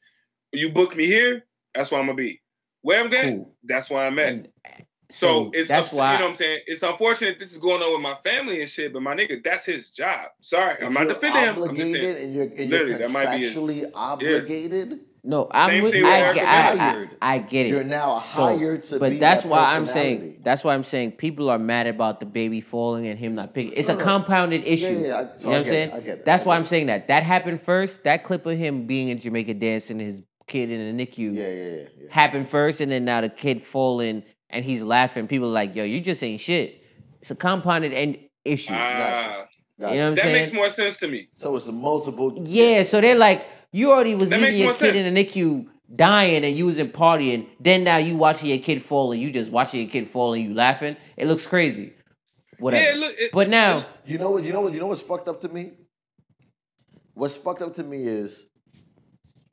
you book me here, that's where I'm gonna be. Where I'm going, Cool. that's where I'm at. And So it's that's why you know what I'm saying. It's unfortunate this is going on with my family and shit, but my nigga, that's his job. Sorry, I'm not defending him. I'm just Obligated saying. and you're, and you're Literally, that might be contractually obligated. No, I'm Same with, thing I, Erica get- I, I, I get it. You're now So, hired to but be that's that why I'm saying that's why I'm saying people are mad about the baby falling and him not picking. It's No, a no. compounded issue. yeah, I- you so know what I'm get it, saying? I get it, That's I why get I'm saying that. That happened first. That clip of him being in Jamaica dancing his kid in the NICU Yeah, yeah, yeah. yeah. happened first, and then now the kid falling and he's laughing. People are like, "Yo, you just ain't shit." It's a compounded end issue. Ah, Gotcha. You know what I'm that saying? makes more sense to me. So it's a multiple. Yeah, so they're like, you already was That leaving your more kid in the NICU dying and you was in partying. Then now you watching your kid fall and you just watching your kid fall and you laughing. It looks crazy. Whatever. Yeah, look. It, but now, You know what? You know what? You know what's fucked up to me? What's fucked up to me is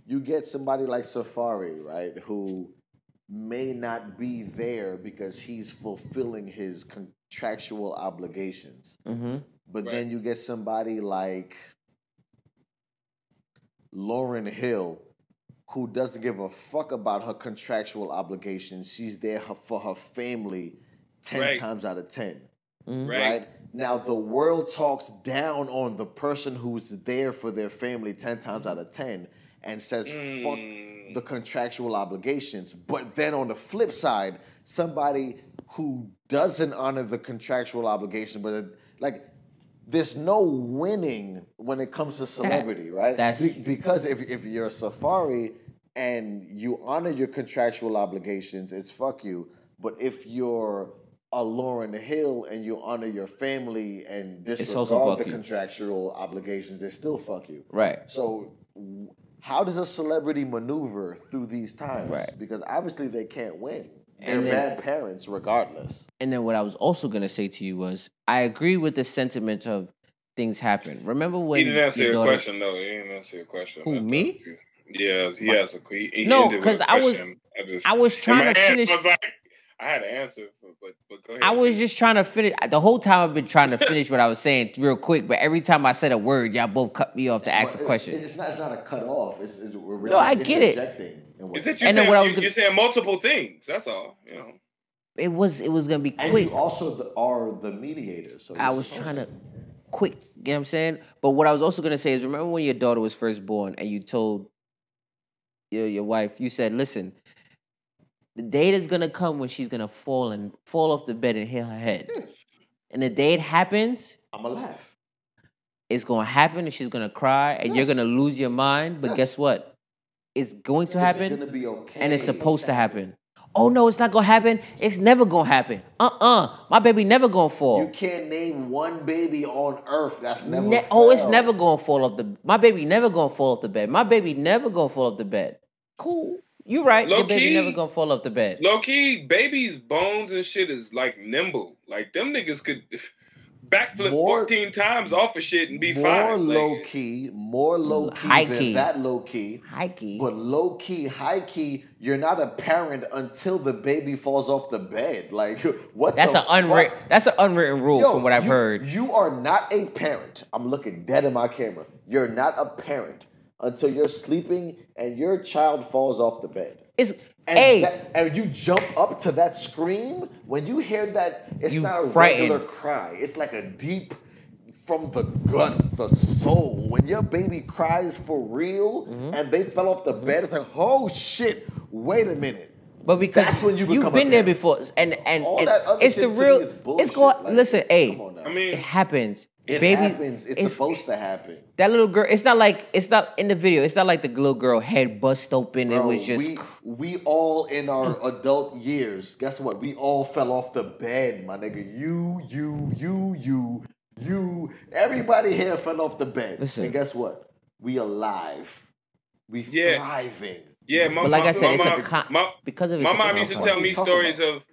you get somebody like Safaree, right, who may not be there because he's fulfilling his contractual obligations. Mhm. But Right. then you get somebody like Lauryn Hill, who doesn't give a fuck about her contractual obligations. She's there for her family 10 Right. times out of 10 Mhm. Right. right. Now the world talks down on the person who's there for their family 10 times out of 10 and says fuck Mm. the contractual obligations. But then on the flip side, somebody who doesn't honor the contractual obligation, but like there's no winning when it comes to celebrity, right? that's- Be- because if if you're a Safaree and you honor your contractual obligations, it's fuck you. But if you're a Lauryn Hill and you honor your family and disregard the you. contractual obligations, it's still fuck you. right. So, how does a celebrity maneuver through these times? Right. Because obviously they can't win. They're And then- bad parents, regardless. And then what I was also gonna say to you was, I agree with the sentiment of things happen. Remember when He didn't answer your your daughter- question though. He didn't answer your question. Who, me? Yeah, he uh, has a he, he No, ended with 'cause a I was- I, just, I was trying to finish- I was like, I had an answer, but but, but go ahead. I was just trying to finish. The whole time I've been trying to finish what I was saying real quick, but every time I said a word, y'all both cut me off to ask But a it- question. It's not. It's not a cut off. It's, it's we're No, just I get it. Interjecting in what- Is that you And then saying what I was you, gonna- you're saying multiple things? That's all. You know. It was it was gonna be and quick. you also the, are the mediator. So I was trying to quick. You know what I'm saying? But what I was also gonna say is, remember when your daughter was first born and you told your your wife, you said, "Listen, the date is gonna come when she's gonna fall and fall off the bed and hit her head, and the day it happens." I'm gonna laugh. it's gonna happen and she's gonna cry and you're gonna lose your mind. But Yes. guess what? It's going to It's happen gonna be okay. and it's supposed to happen. Oh no, it's not gonna happen. It's never gonna happen. Uh-uh. My baby never gonna fall. You can't name one baby on earth that's never. Ne- oh, it's never gonna fall off the my baby never gonna fall off the bed. My baby never gonna fall off the bed. Cool. You right. Low Your baby key- never gonna fall off the bed. Low key, babies' bones and shit is like nimble. Like them niggas could backflip More- 14 times off of shit and be more fine. More low key, more low key High than key. that low key. High key. But low key, high key, you're not a parent until the baby falls off the bed. Like what? That's the an unwritten that's an unwritten rule Yo, from what I've you- heard. You are not a parent. I'm looking dead in my camera. You're not a parent until you're sleeping and your child falls off the bed. It's And, hey, that- and you jump up to that scream. When you hear that, it's You not a frightened. regular cry. It's like a deep from the gut, the soul. When your baby cries for real Mm-hmm. and they fell off the bed, it's like, oh shit, wait a minute. But because That's when you you've become a been there before, and and All it- that other it's shit the to me real. is it's bullshit. going. Like, listen, hey, come on now. I it happens. It baby, happens. It's, supposed to happen. That little girl. It's not like it's not in the video. It's not like the little girl head bust open. it was just. we we all in our adult years. Guess what? We all fell off the bed, my nigga. You, you, you, you, you. Everybody here fell off the bed. Listen. And guess what? We alive. We Yeah. thriving. yeah, my, but like my, I said, my it's mom, a con- my, because of my mom used to tell me What are you stories of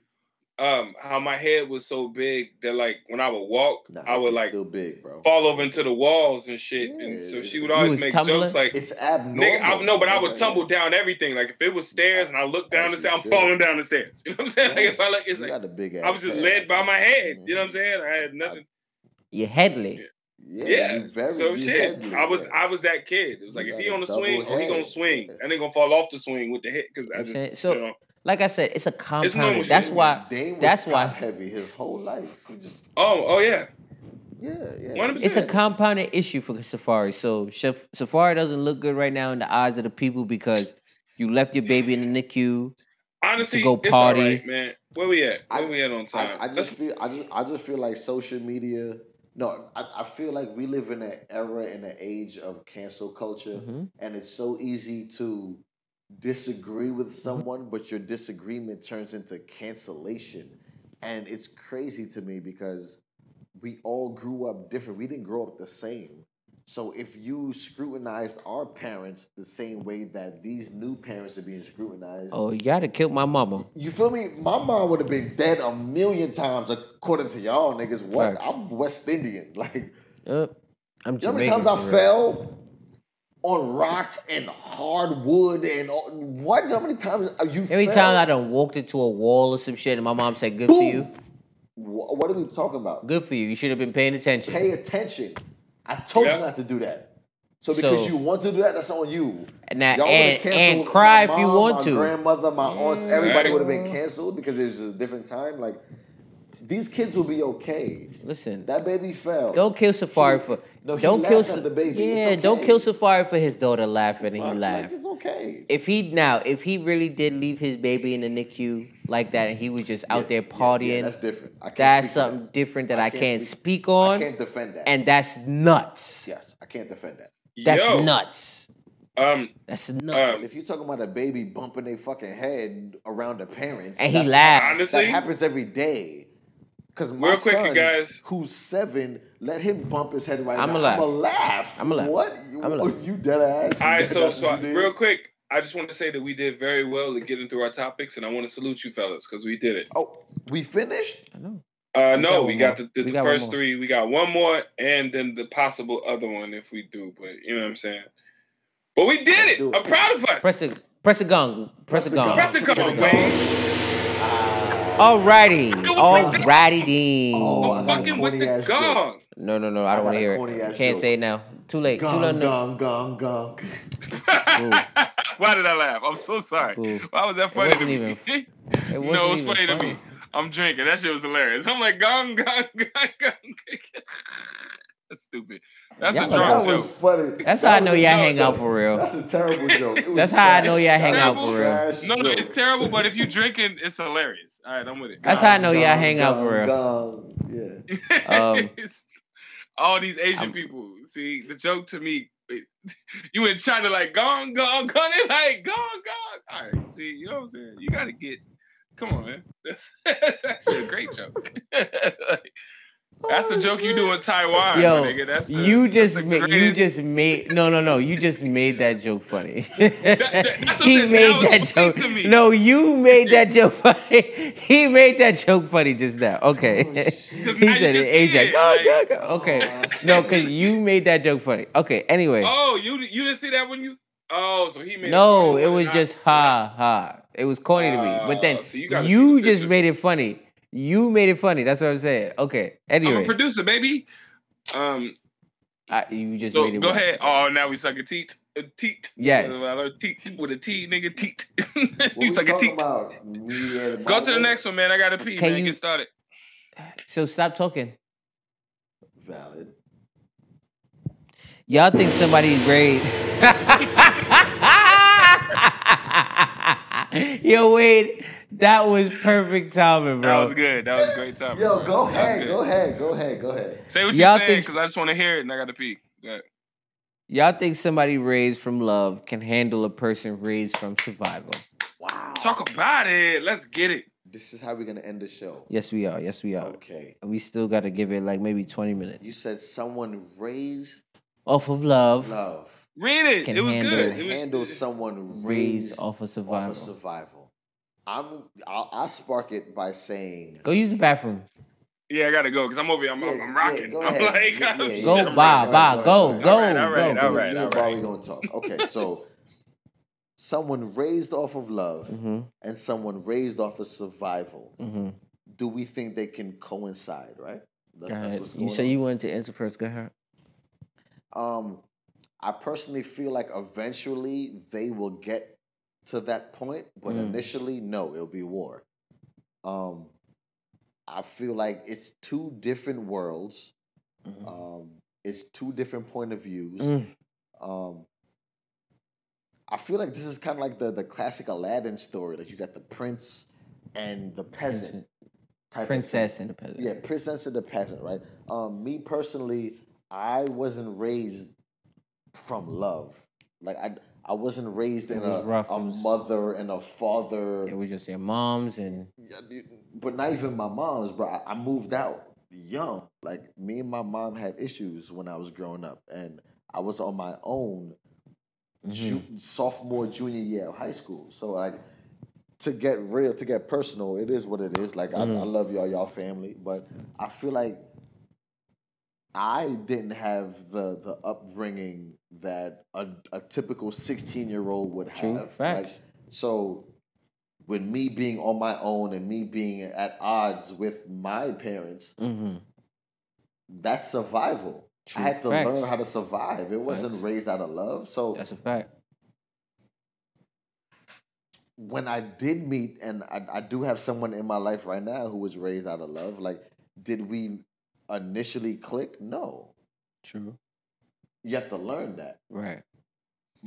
um how my head was so big that like when I would walk, Nah, I would like still big, bro. fall over into the walls and shit. and so she would always make tumbling? jokes like It's abnormal. Nigga, I, no, but I would tumble down everything. Like if it was stairs and I looked down the As you stairs, I'm falling down the stairs. You know what I'm saying? Like if I like, it's you like got a big I was just head. led by my head. You know what I'm saying? I had nothing. You're headly. Yeah, Yeah. you very, so shit, headly, I was bro. I was that kid. It was You like if he on the swing, oh he gonna swing, and they gonna fall off the swing with the hit because I just so- you know. Like I said, it's a normal compound. That's shit. why. Dame was That's top why. heavy his whole life. He just Oh oh yeah. yeah yeah. 100%. It's a compounded issue for Safaree. So Shaf- Safaree doesn't look good right now in the eyes of the people because you left your baby in the NICU. Honestly, go it's party. all right, man. Where we at? Where I- we at on time? I, I just Let's- feel I just I just feel like social media. No, I, I feel like we live in an era in an age of cancel culture, Mhm. and it's so easy to disagree with Mm-hmm. someone, but your disagreement turns into cancellation, and it's crazy to me because we all grew up different. We didn't grow up the same. So if you scrutinized our parents the same way that these new parents are being scrutinized, Oh, you gotta kill my mama. you feel me? My mom would have been dead a million times according to y'all niggas. What? Facts. I'm West Indian. Like, Uh, I'm you know how many times I real. fell on rock and hardwood and all, what? How many times are you? Every fell? time I done walked into a wall or some shit, and my mom said, "Good for you, Wh- What are we talking about? good for you. You should have been paying attention." Pay attention. I told Yeah. you not to do that. So because So- you want to do that, that's on you. Now, Y'all and, and cry my if you mom, want my to. grandmother, my aunts, everybody Right. would have been canceled because it was a different time. Like these kids will be okay. Listen, That baby fell. don't kill Safaree He- for. No, he don't kill at the baby. It's Yeah, don't kill Safaree for his daughter laughing and he Fuck, like, laughed. it's okay. If he now, if he really did leave his baby in the NICU like that, and he was just out Yeah, there partying, yeah, that's different. I can't that's speak to that. something different that I I, can't can't speak- speak on, I can't defend that. and that's nuts. yes, I can't defend that. That's Yo, nuts. Um, That's uh, nuts. If you're talking about a baby bumping their fucking head around the parents, and he laughed. honestly, That happens every day. Cause my Real quick, you son, guys. who's seven, let him bump his head right I'ma now. laugh. I'ma laugh. I'ma laugh. What? You, I'ma laugh. you dead ass? all right. So, so what real quick, I just want to say that we did very well at getting through our topics, and I want to salute you fellas because we did it. Oh, we finished. I know. Uh, We no, got we got more. the, the, We the got one first more. three. We got one more, and then the possible other one if we do. But you know what I'm saying. But we did it. it. I'm proud of us. Press the press the gong. Press, the gong. Press the Get gong, the man. Alrighty. Fucking Alrighty. Oh, oh, I I'm fucking with the ass joke. gong. No, no, no. I I don't want to hear it. Can't joke. say it now. Too late. Too Gong, late. gong, gong, gong. Why did I laugh? I'm so sorry. Boo. Why was that funny to wasn't me? even- It no, wasn't it was even funny, to me. I'm drinking. That shit was hilarious. I'm like gong gong gong gong. That's stupid. That's Y'all a are drunk That was joke. funny. That's That how I know y'all no, hang no. out for real. That's a terrible joke. It was That's how I know y'all hang out for real. No, no, it's terrible. But if you drinking, it's hilarious. All right, I'm with it. That's how I know y'all Gong, hang out for real. gong, gong. Yeah. Um, all these Asian I'm- people. See, the joke to me, you in China like gong gong gong. They like gong gong. All right, see, you know what I'm saying? You got to get. Come on, man. That's actually a great joke. That's the joke you do in Taiwan, Yo, nigga. That's the, you that's just the made, you just made no no no you just made that joke funny. that- that's what he made that was that funny joke. No, you made that joke funny. he made that joke funny just now. Okay, Oh, he said it. see AJ, it, go, like- go, go. Okay, Oh, no, because you made that joke funny. Okay, anyway, Oh, you you didn't see that when you? Oh, so he made. no, funny it was just I- ha ha. It was corny to me, oh, but then Oh, so you you the just made it funny. You made it funny. That's what I'm saying. Okay. I'm a Anyway, producer, baby. Um, I, you just so made it. go funny. ahead. Oh, now we suck a teat. A teat. Yes. I learned teat with a T, nigga. Teat. What you suck a talking teat. about? Me Go to the next one, man. I gotta pee, Can man. you- Get started. So stop talking. Valid. Y'all think somebody's great? Yo, wait, that was perfect timing, bro. That was good. That was great timing. Yo, bro. go That ahead, go ahead, go ahead, go ahead. Say what Y'all you're saying, think- because I just want to hear it and I got to pee. Go. Y'all think somebody raised from love can handle a person raised from survival? Wow. Talk about it. Let's get it. This is how we're gonna end the show. Yes, we are. Yes, we are. Okay. And we still got to give it like maybe 20 minutes. You said someone raised Off of love, love. Read it. Can it was handle- good. It was, handle someone raised raised off of off survival. of survival. I'm. I'll, I'll spark it by saying. Go use the bathroom. Yeah, I gotta go because I'm over here. I'm, Yeah, I'm, I'm yeah, rocking. go I'm ahead. like, Yeah, yeah, Go, yeah. I'm bye, ready. bye, go go, go, All right, all right, go. all Me- right, me all and gonna talk. Okay, so someone raised off of love hmm and someone raised off of survival. hmm Do we think they can coincide? Right. That- that's ahead. what's You going say on. you wanted to answer first. Go ahead. Um, I personally feel like eventually they will get to that point, but Mm. initially, no, it'll be war. Um, I feel like it's two different worlds. Mhm. Um, it's two different point of views. Mm. Um, I feel like this is kind of like the the classic Aladdin story. Like you got the prince and the peasant type. Princess and the peasant. Yeah, princess and the peasant, right? Um, me personally, I wasn't raised from love. Like I, I wasn't raised in was a, rough. a mother and a father. It was just your moms and but not even my mom's. But I, I moved out young. Like me and my mom had issues when I was growing up, and I was on my own. Ju- mm-hmm. sophomore, junior year of high school. So like to get real, to get personal, it is what it is. Like I, I mm-hmm. love y'all, y'all family, but I feel like I didn't have the the upbringing that a, a typical sixteen year old would have. Like, so with me being on my own and me being at odds with my parents, hmm that's survival. True. I had to learn how to survive. It wasn't raised out of love. So that's a fact. when I did meet, and I, I do have someone in my life right now who was raised out of love, like, did we initially click? No. True. You have to learn that. Right.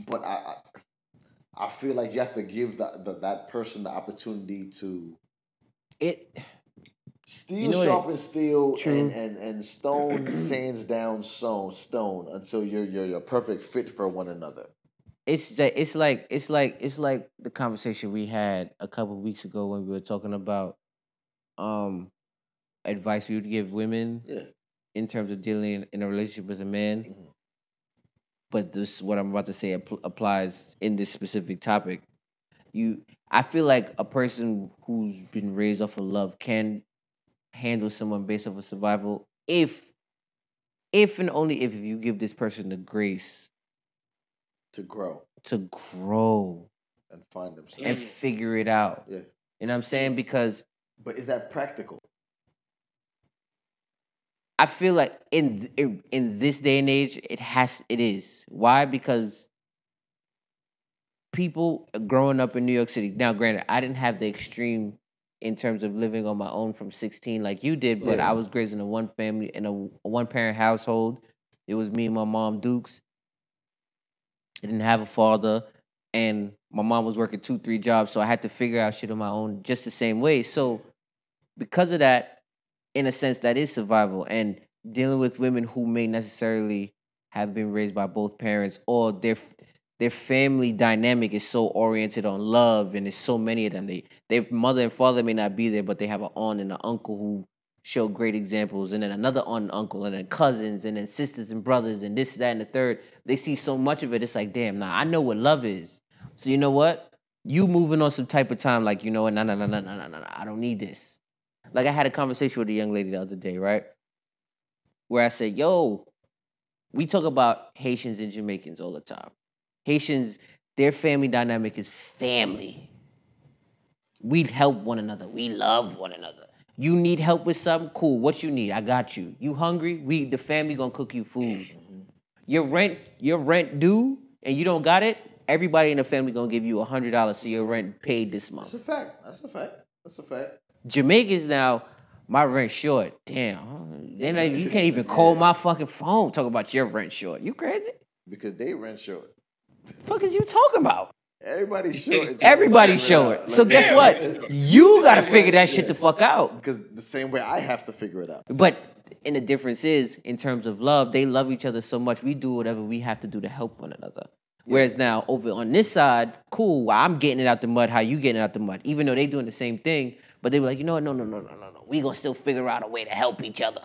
But I, I, I feel like you have to give the, the, that person the opportunity to It. steel You know sharpens steel True. and, and, and stone sands down stone, stone until you're, you're, you're a perfect fit for one another. It's that it's like it's like it's like the conversation we had a couple weeks ago when we were talking about um advice we would give women Yeah. in terms of dealing in a relationship with a man. Mhm. But this, what I'm about to say, app- applies in this specific topic. You, I feel like a person who's been raised off of love can handle someone based off of survival if, if and only if you give this person the grace To grow to grow and find themselves. and figure it out. Yeah. You know what I'm saying? Because But is that practical? I feel like in in in this day and age, it has it is. Why? Because people growing up in New York City. Now, granted, I didn't have the extreme in terms of living on my own from 16 like you did, but Yeah. I was raised in a one family in a, one parent household. It was me and my mom Dukes. I didn't have a father, and my mom was working two, three jobs, so I had to figure out shit on my own just the same way. So, because of that, in a sense, that is survival. And dealing with women who may necessarily have been raised by both parents, or their their family dynamic is so oriented on love, and there's so many of them. They their mother and father may not be there, but they have an aunt and an uncle who show great examples, and then another aunt and uncle, and then cousins, and then sisters and brothers, and this, that, and the third. They see so much of it. It's like, damn, nah, I know what love is. So you know what? You moving on some type of time, like you know? No, no, no, no, no, no, no. I don't need this. Like I had a conversation with a young lady the other day, right? Where I said, "Yo, we talk about Haitians and Jamaicans all the time. Haitians, their family dynamic is family. We help one another. We love one another. You need help with something? Cool. What you need? I got you. You hungry? We the family gonna cook you food. Mm-hmm. Your rent, your rent due, and you don't got it. Everybody in the family gonna give you a hundred dollars so your rent paid this month. That's a fact. That's a fact. That's a fact. Jamaicans now, my rent short. Damn. Then like, you can't even call my fucking phone. Talk about your rent short. You crazy? Because they rent short. Fuck is you talking about? Everybody's short. Everybody's short. So guess what? You gotta figure that shit the fuck out. Because the same way I have to figure it out. But and the difference is in terms of love, they love each other so much. We do whatever we have to do to help one another. Whereas now over on this side, cool. I'm getting it out the mud. How you getting it out the mud? Even though they doing the same thing, but they were like, you know what? No, no, no, no, no, no. We gonna still figure out a way to help each other.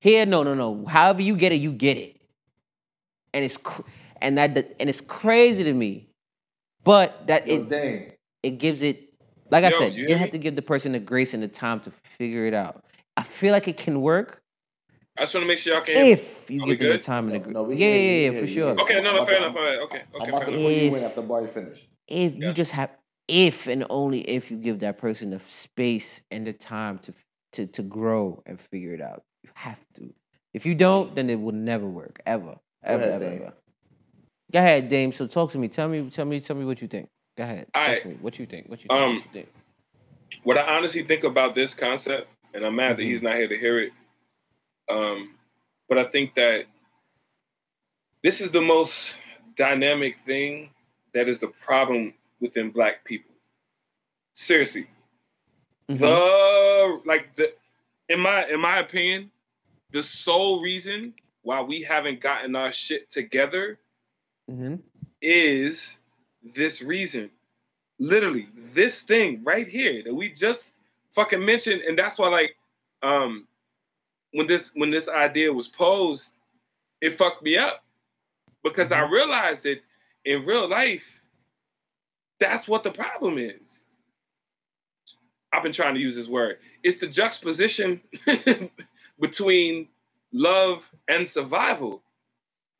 Here, no, no, no. However you get it, you get it. And it's cr- and that and it's crazy to me, but that Yo, it Dame, it gives it like I said, you you have to give the person the grace and the time to figure it out. I feel like it can work I just want to make sure y'all can hear if you give them the time and the No, grace. no, we yeah, can yeah, yeah, for can sure. hear. Okay, no, I'm no, about fair enough. All right, okay, I'm about to enough. put you in after Barry finish. If you just have, if and only if you give that person the space and the time to to to grow and figure it out. You have to. If you don't, then it will never work ever, ever, ahead, ever, Dame. ever. Go ahead, Dame. So talk to me. Tell me, tell me, tell me what you think. Go ahead. Talk Alright. to me. What you think? What you think? Um, what you think? What I honestly think about this concept, and I'm mad that Mhm. he's not here to hear it. Um, but I think that this is the most dynamic thing that is the problem within Black people. Seriously, Mhm. the like the in my in my opinion, the sole reason why we haven't gotten our shit together Mhm. is this reason. Literally, this thing right here that we just fucking mentioned, and that's why, like, um, when this when this idea was posed, it fucked me up because I realized that in real life, that's what the problem is. I've been trying to use this word. It's the juxtaposition between love and survival.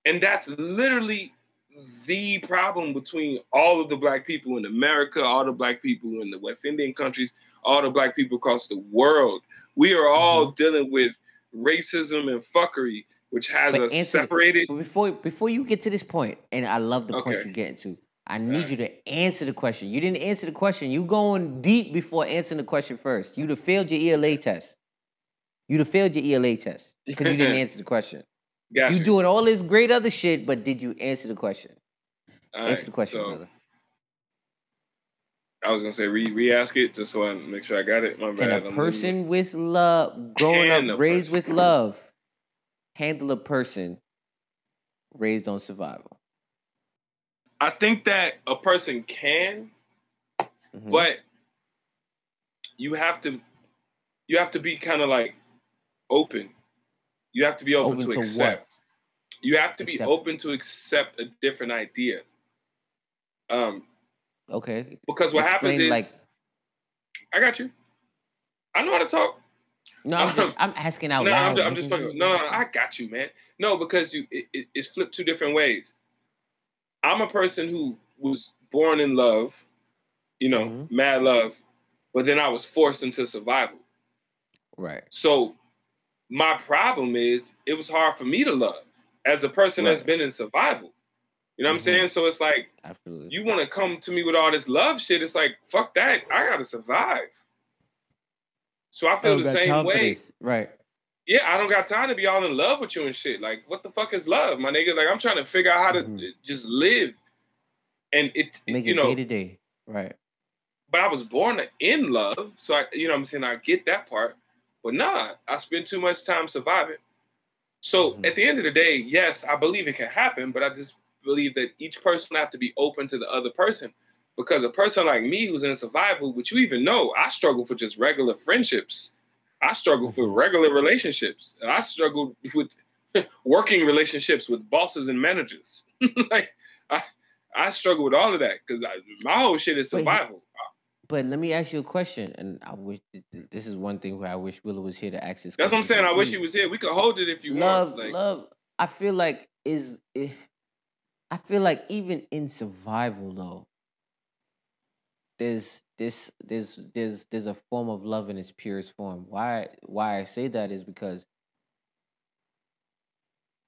And that's literally the problem between all of the black people in America, all the black people in the West Indian countries, all the black people across the world. We are all mm-hmm. dealing with racism and fuckery, which has But us the- separated. Before before you get to this point, and I love the point you're getting to, I need Alright. you to answer the question. You didn't answer the question. You going deep before answering the question first. You'd have failed your ELA test. You'd have failed your ELA test because you didn't answer the question. Got You you. doing all this great other shit, but did you answer the question? All answer right, the question, so brother. I was gonna say re re-ask it just so I make sure I got it. My Can bad. a I'm person with love, growing Can up, raised person- with love, handle a person raised on survival? I think that a person can, Mhm. but you have to you have to be kind of like open. You have to be open, Open to, to what? accept. You have to be open to accept a different idea. Um, Okay. because what happens is, like I got you. I know how to talk. No, I'm just I'm asking out no, loud. I'm just, I'm just fucking. No, no, no, I got you, man. No, because you it, it, it's flipped two different ways. I'm a person who was born in love, you know, Mhm. mad love, but then I was forced into survival. Right. So my problem is it was hard for me to love as a person that's been in survival. You know what Mhm. I'm saying? So it's like Absolutely. you want to come to me with all this love shit. It's like fuck that. I gotta survive. So I feel the same for way. Right. Yeah, I don't got time to be all in love with you and shit. Like, what the fuck is love, my nigga? Like, I'm trying to figure out how to Mhm. just live. And it, Make you it know, day to day. Right. but I was born in love, so I, you know, what I'm saying I get that part. But nah, I spend too much time surviving. So Mhm. at the end of the day, yes, I believe it can happen, but I just believe that each person have to be open to the other person. Because a person like me who's in survival, which you even know, I struggle for just regular friendships. I struggle for Mhm. regular relationships. And I struggle with working relationships with bosses and managers. like I, I struggle with all of that because my whole shit is survival. But let me ask you a question, and I wish this is one thing where I wish Willow was here to ask this. That's what I'm saying. I wish he was here. We could hold it if you love, want. Like, love. I feel like is. eh, I feel like even in survival though, there's this there's there's there's a form of love in its purest form. Why why I say that is because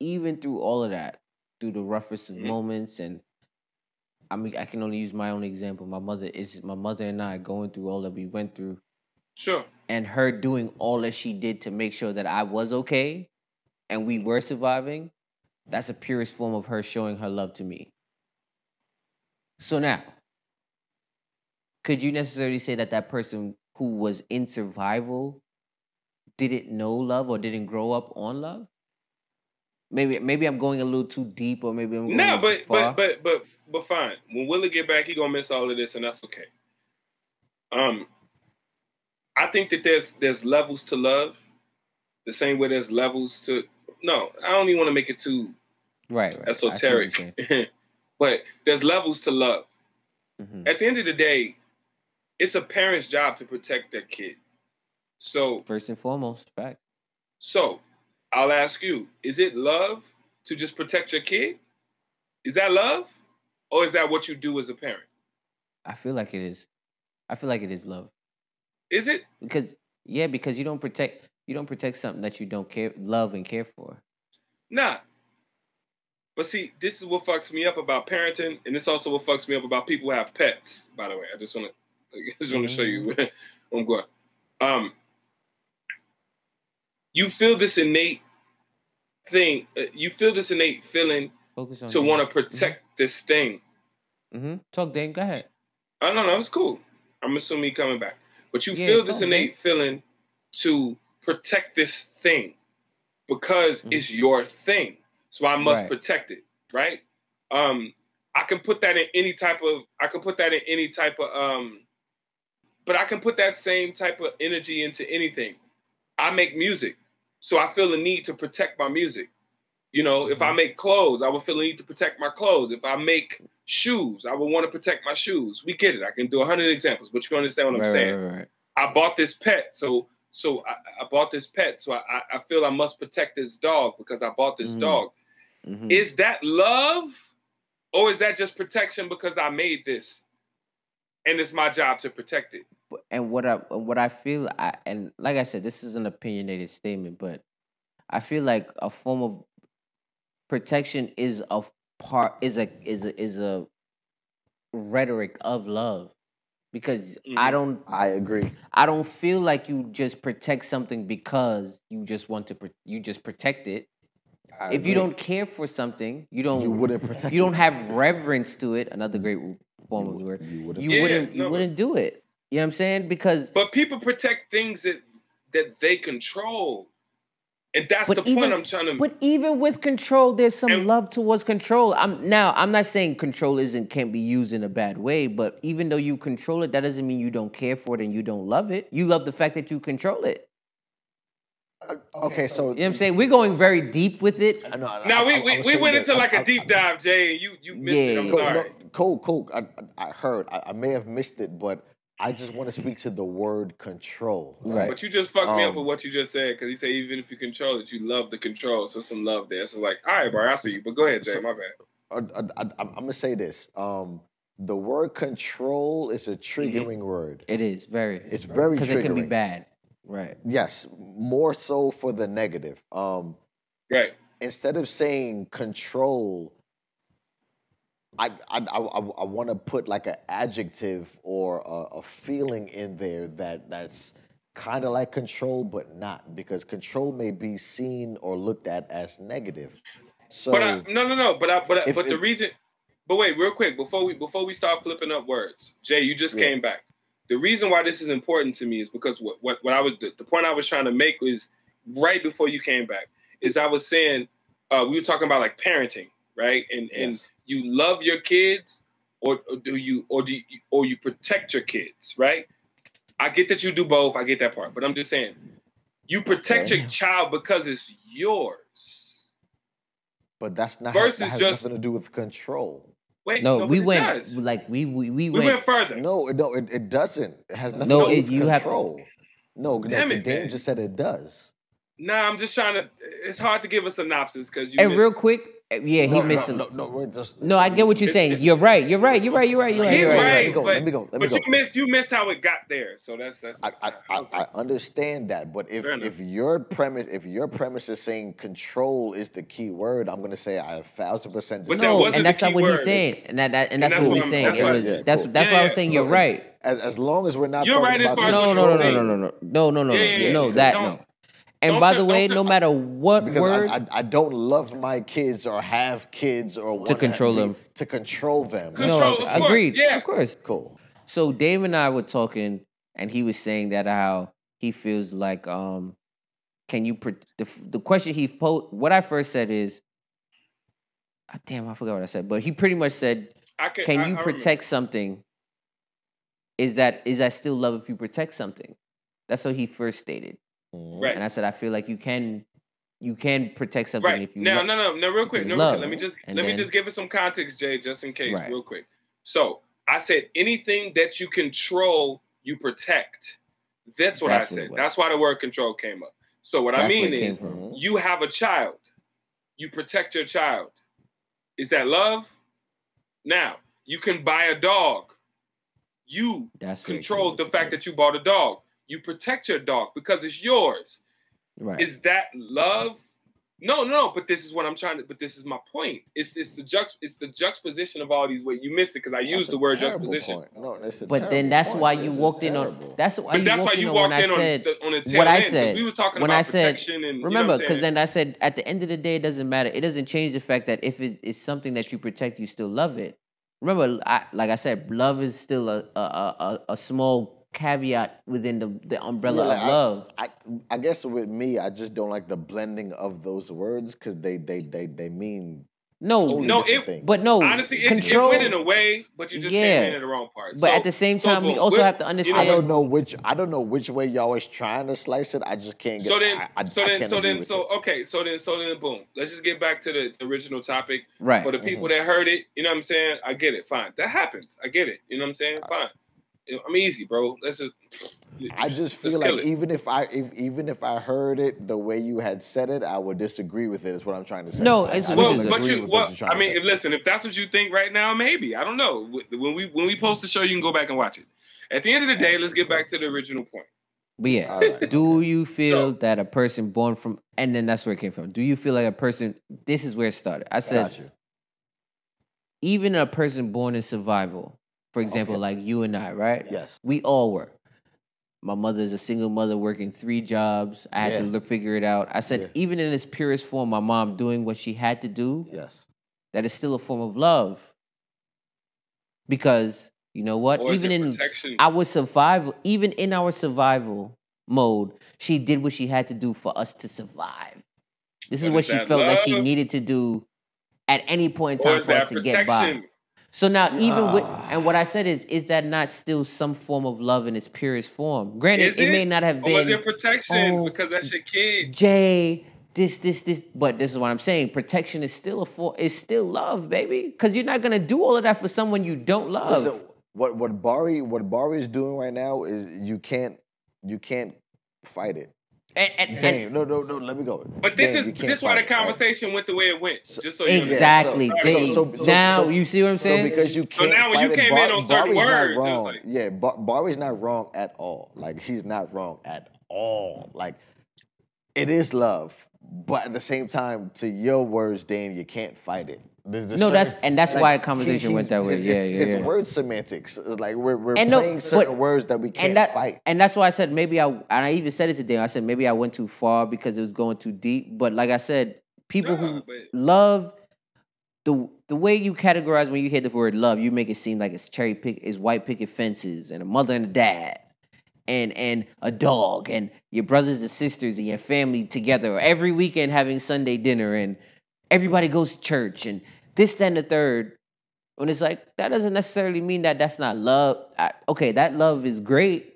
even through all of that, through the roughest of Mhm. moments and I mean I can only use my own example. My mother is my mother and I going through all that we went through sure. and her doing all that she did to make sure that I was okay and we were surviving, that's a purest form of her showing her love to me. So now, could you necessarily say that that person who was in survival didn't know love or didn't grow up on love? Maybe maybe I'm going a little too deep, or maybe I'm going No, but but but but but fine. When Willie get back, he gonna miss all of this, and that's okay. Um, I think that there's there's levels to love, the same way there's levels to. No, I don't even want to make it too right, right. I see what you're saying. esoteric, but there's levels to love. Mhm. At the end of the day, it's a parent's job to protect their kid. So First and foremost, fact. So I'll ask you, is it love to just protect your kid? Is that love? Or is that what you do as a parent? I feel like it is. I feel like it is love Is it? because yeah, because you don't protect you don't protect something that you don't care love and care for. Nah. But see, this is what fucks me up about parenting, and this also what fucks me up about people who have pets, by the way. I just wanna I just wanna show you where I'm going. Um you feel this innate thing, uh, you feel this innate feeling to want to protect this thing Mm-hmm. Talk, Dane. Go ahead. Oh no, no, it's cool. I'm assuming he coming back. But you Yeah, feel this innate feeling to protect this thing because Mhm. it's your thing. So I must Right. protect it, right? Um, I can put that in any type of I can put that in any type of um but I can put that same type of energy into anything. I make music. So I feel the need to protect my music. You know, if I make clothes, I would feel the need to protect my clothes. If I make shoes, I would want to protect my shoes. We get it. I can do a hundred examples, but you understand what I'm right, saying. right, right. I bought this pet, so so I, I bought this pet, so I, I- feel I must protect this dog because I bought this Mhm. dog. Mhm. Is that love, or is that just protection because I made this, and it's my job to protect it? But- and what I what I feel I and like I said, this is an opinionated statement, but I feel like a form of protection is a part is a is a is a rhetoric of love because I Mhm. don't I agree. I don't feel like you just protect something because you just want to pro- you just protect it. I if you don't care for something, you don't you wouldn't protect. you don't have reverence to it. Another great form of the word. You wouldn't. You Yeah, wouldn't you no, but- wouldn't do it. You know what I'm saying? Because But people protect things that that they control, and that's the even- point I'm trying to. But even with control, there's some And- love towards control. I'm now. I'm not saying control isn't can't be used in a bad way, but even though you control it, that doesn't mean you don't care for it and you don't love it. You love the fact that you control it. Uh, okay, so You know what I'm saying? We're going very deep with it. No, no, now I- we I- I we, we went into like I- a I- deep dive, Jay, and you you missed it. I'm Cool, sorry. no, cool, cool. I, I I heard. I, I may have missed it, but I just want to speak to the word control. Right. But you just fucked me up Um, with what you just said because he said even if you control it, you love the control. So some love there. So like, all right, bro, I see you. But go ahead, Jay. So- My bad. Uh, I, I, I'm gonna say this. Um, the word control is a triggering word. It is very. It's very because it can be bad. Right. Yes, more so for the negative. Um, Right. instead of saying control, I I I, I, want to put like an adjective or a, a feeling in there that that's kind of like control, but not because control may be seen or looked at as negative. So but I, no, no, no. But I, but I, but the reason. But wait, real quick before we before we start flipping up words, Jay, you just Yeah. came back. The reason why this is important to me is because what what, what I was the, the point I was trying to make was right before you came back is I was saying uh, we were talking about like parenting, right? And and Yes. You love your kids, or, or do you or do you, or you protect your kids, right? I get that you do both. I get that part, but I'm just saying you protect Okay. your child because it's yours. but that's not Versus that has just- nothing to do with control. Wait, No, we went does. like we we, we, we went. went further. No, no, it, it doesn't. It has nothing No, to do with you have to- control. No, Damn no, it, Dan man. just said it does. Nah, I'm just trying to. It's hard to give a synopsis because you. and missed- real quick, yeah, he no, missed no, it. no, no, we're just No, I get what you're saying. just- You're right. You're right. You're right. You're right. You're right. He's you're right, right, let me go, but, let me go, let me but go. you missed. You missed how it got there. So that's that's. I, I, I, I understand that, but if if your premise if your premise is saying control is the key word, I'm gonna say I a thousand percent. But. No, and that's not what word. he's saying, and that, that and that's, that's what what he's I'm- saying. that's It what- was yeah, that's cool. that's Yeah, why I was saying you're right. as, as long as we're not You're talking right as about far as No, what no, no, no, no, no, no, no, no, no, Yeah, yeah, no, yeah. that no. And don't by say- the way, don't say- no matter what because word, I, I I don't love my kids or have kids or wanna control be- them. to control them. Control, no, of course, agreed, yeah. of course. Cool. So Dave and I were talking, and he was saying that how he feels like um, can you pro- the the question he posed? What I first said is, ah, damn, I forgot what I said, but he pretty much said, I can, can I- you I remember. protect something? Is that is that still love if you protect something? That's what he first stated. Right. and I said I feel like you can you can protect something Right if you now, no, no, no, real quick, no, real quick. Let me just And let then- me just give it some context, Jay, just in case, Right. real quick. So I said anything that you control, you protect. That's what That's I said. was. That's why the word control came up. So what I That's where mean is, from. You have a child, you protect your child. Is that love? Now you can buy a dog. You That's where it control the fact that you bought a dog. You protect your dog because it's yours. right. Is that love? No, no, but this is what I'm trying to. But this is my point. It's it's the juxt it's the juxtaposition of all these. Wait, you missed it because I That's used the word terrible juxtaposition. point. No, that's a But then that's point. why you is walked in on. That's why But you that's why walked in you on when walked I in on said on the tail what I end, 'cause said. We was talking when about I said- protection and Remember, because because then I said at the end of the day, it doesn't matter. It doesn't change the fact that if it is something that you protect, you still love it. Remember, I, like I said, love is still a a, a, a- a small caveat within the, the umbrella Yeah, like, of love. I I guess with me, I just don't like the blending of those words because they they they they mean no, totally No, it- things. but no, honestly, it, control. it went in a way, but you just Yeah. came in at the wrong part. but So- at the same so time, we also have to understand. I understand. don't know which I don't know which way y'all was trying to slice it. I just can't get. So then, I, I, so I then, so then, so it. okay, so then, so then, boom. Let's just get back to the original topic. right. For the people mm-hmm. that heard it, you know what I'm saying? I get it. Fine. That happens. I get it. You know what I'm saying? Uh, fine. I'm easy, bro. Let's just. I just feel like even if I if even if I heard it the way you had said it, I would disagree with it. Is what I'm trying to say. No, I- it's- I Well, don't but you, well, you're I mean, if, listen, if that's what you think right now, maybe I don't know. When we when we post the show, you can go back and watch it. At the end of the day, let's get back to the original point. But yeah, All right, do you feel So- that a person born from, and then that's where it came from. Do you feel like a person? This is where it started. I said, Got even a person born in survival, for example, Okay. like you and I, right? Yes. We all work. My mother's a single mother working three jobs. I had to Yeah. look, figure it out. I said, Yeah. even in its purest form, my mom doing what she had to do, Yes. that is still a form of love. Because you know what? Or even in protection? our survival, even in our survival mode, she did what she had to do for us to survive. This is But what is she that felt that she needed to do at any point in time for us that to get by. Protection? So now, even with Ah. and what I said is, is that not still some form of love in its purest form? Granted, it, it? may not have Or was been it protection oh, because that's your kid? Jay, this, this, this. But this is what I'm saying. Protection is still a for is still love, baby. Because you're not gonna do all of that for someone you don't love. Listen, what what Bari what Bari is doing right now is you can't you can't fight it. And, and, and- Dang, no, no, no. Let me go. But this Dang, is you can't this why fight the it, right? conversation went the way it went. just so you understand. exactly. so- Jay. so- so- now so- you see what I'm saying. So because you can't. now when you fight it, came in on certain Bari's words, it not was wrong. like- yeah, Bar- Bari's not wrong at all. Like he's not wrong at all. Like it is love, but at the same time, to your words, Dame, you can't fight it. There's- there's No, that's- and that's like, why the conversation went that way. it's- Yeah, it's, yeah, It's word semantics. Like we're we're And no, playing certain but- words that we can't and that fight. and that's why I said maybe I and I even said it today. I said maybe I went too far because it was going too deep. But like I said, people Nah, who but- love the the way you categorize when you hear the word love, you make it seem like it's cherry pick, it's white picket fences and a mother and a dad. And, and a dog and your brothers and sisters and your family together every weekend having Sunday dinner and everybody goes to church and this and the third. When it's like that doesn't necessarily mean that that's not love. I, okay that love is great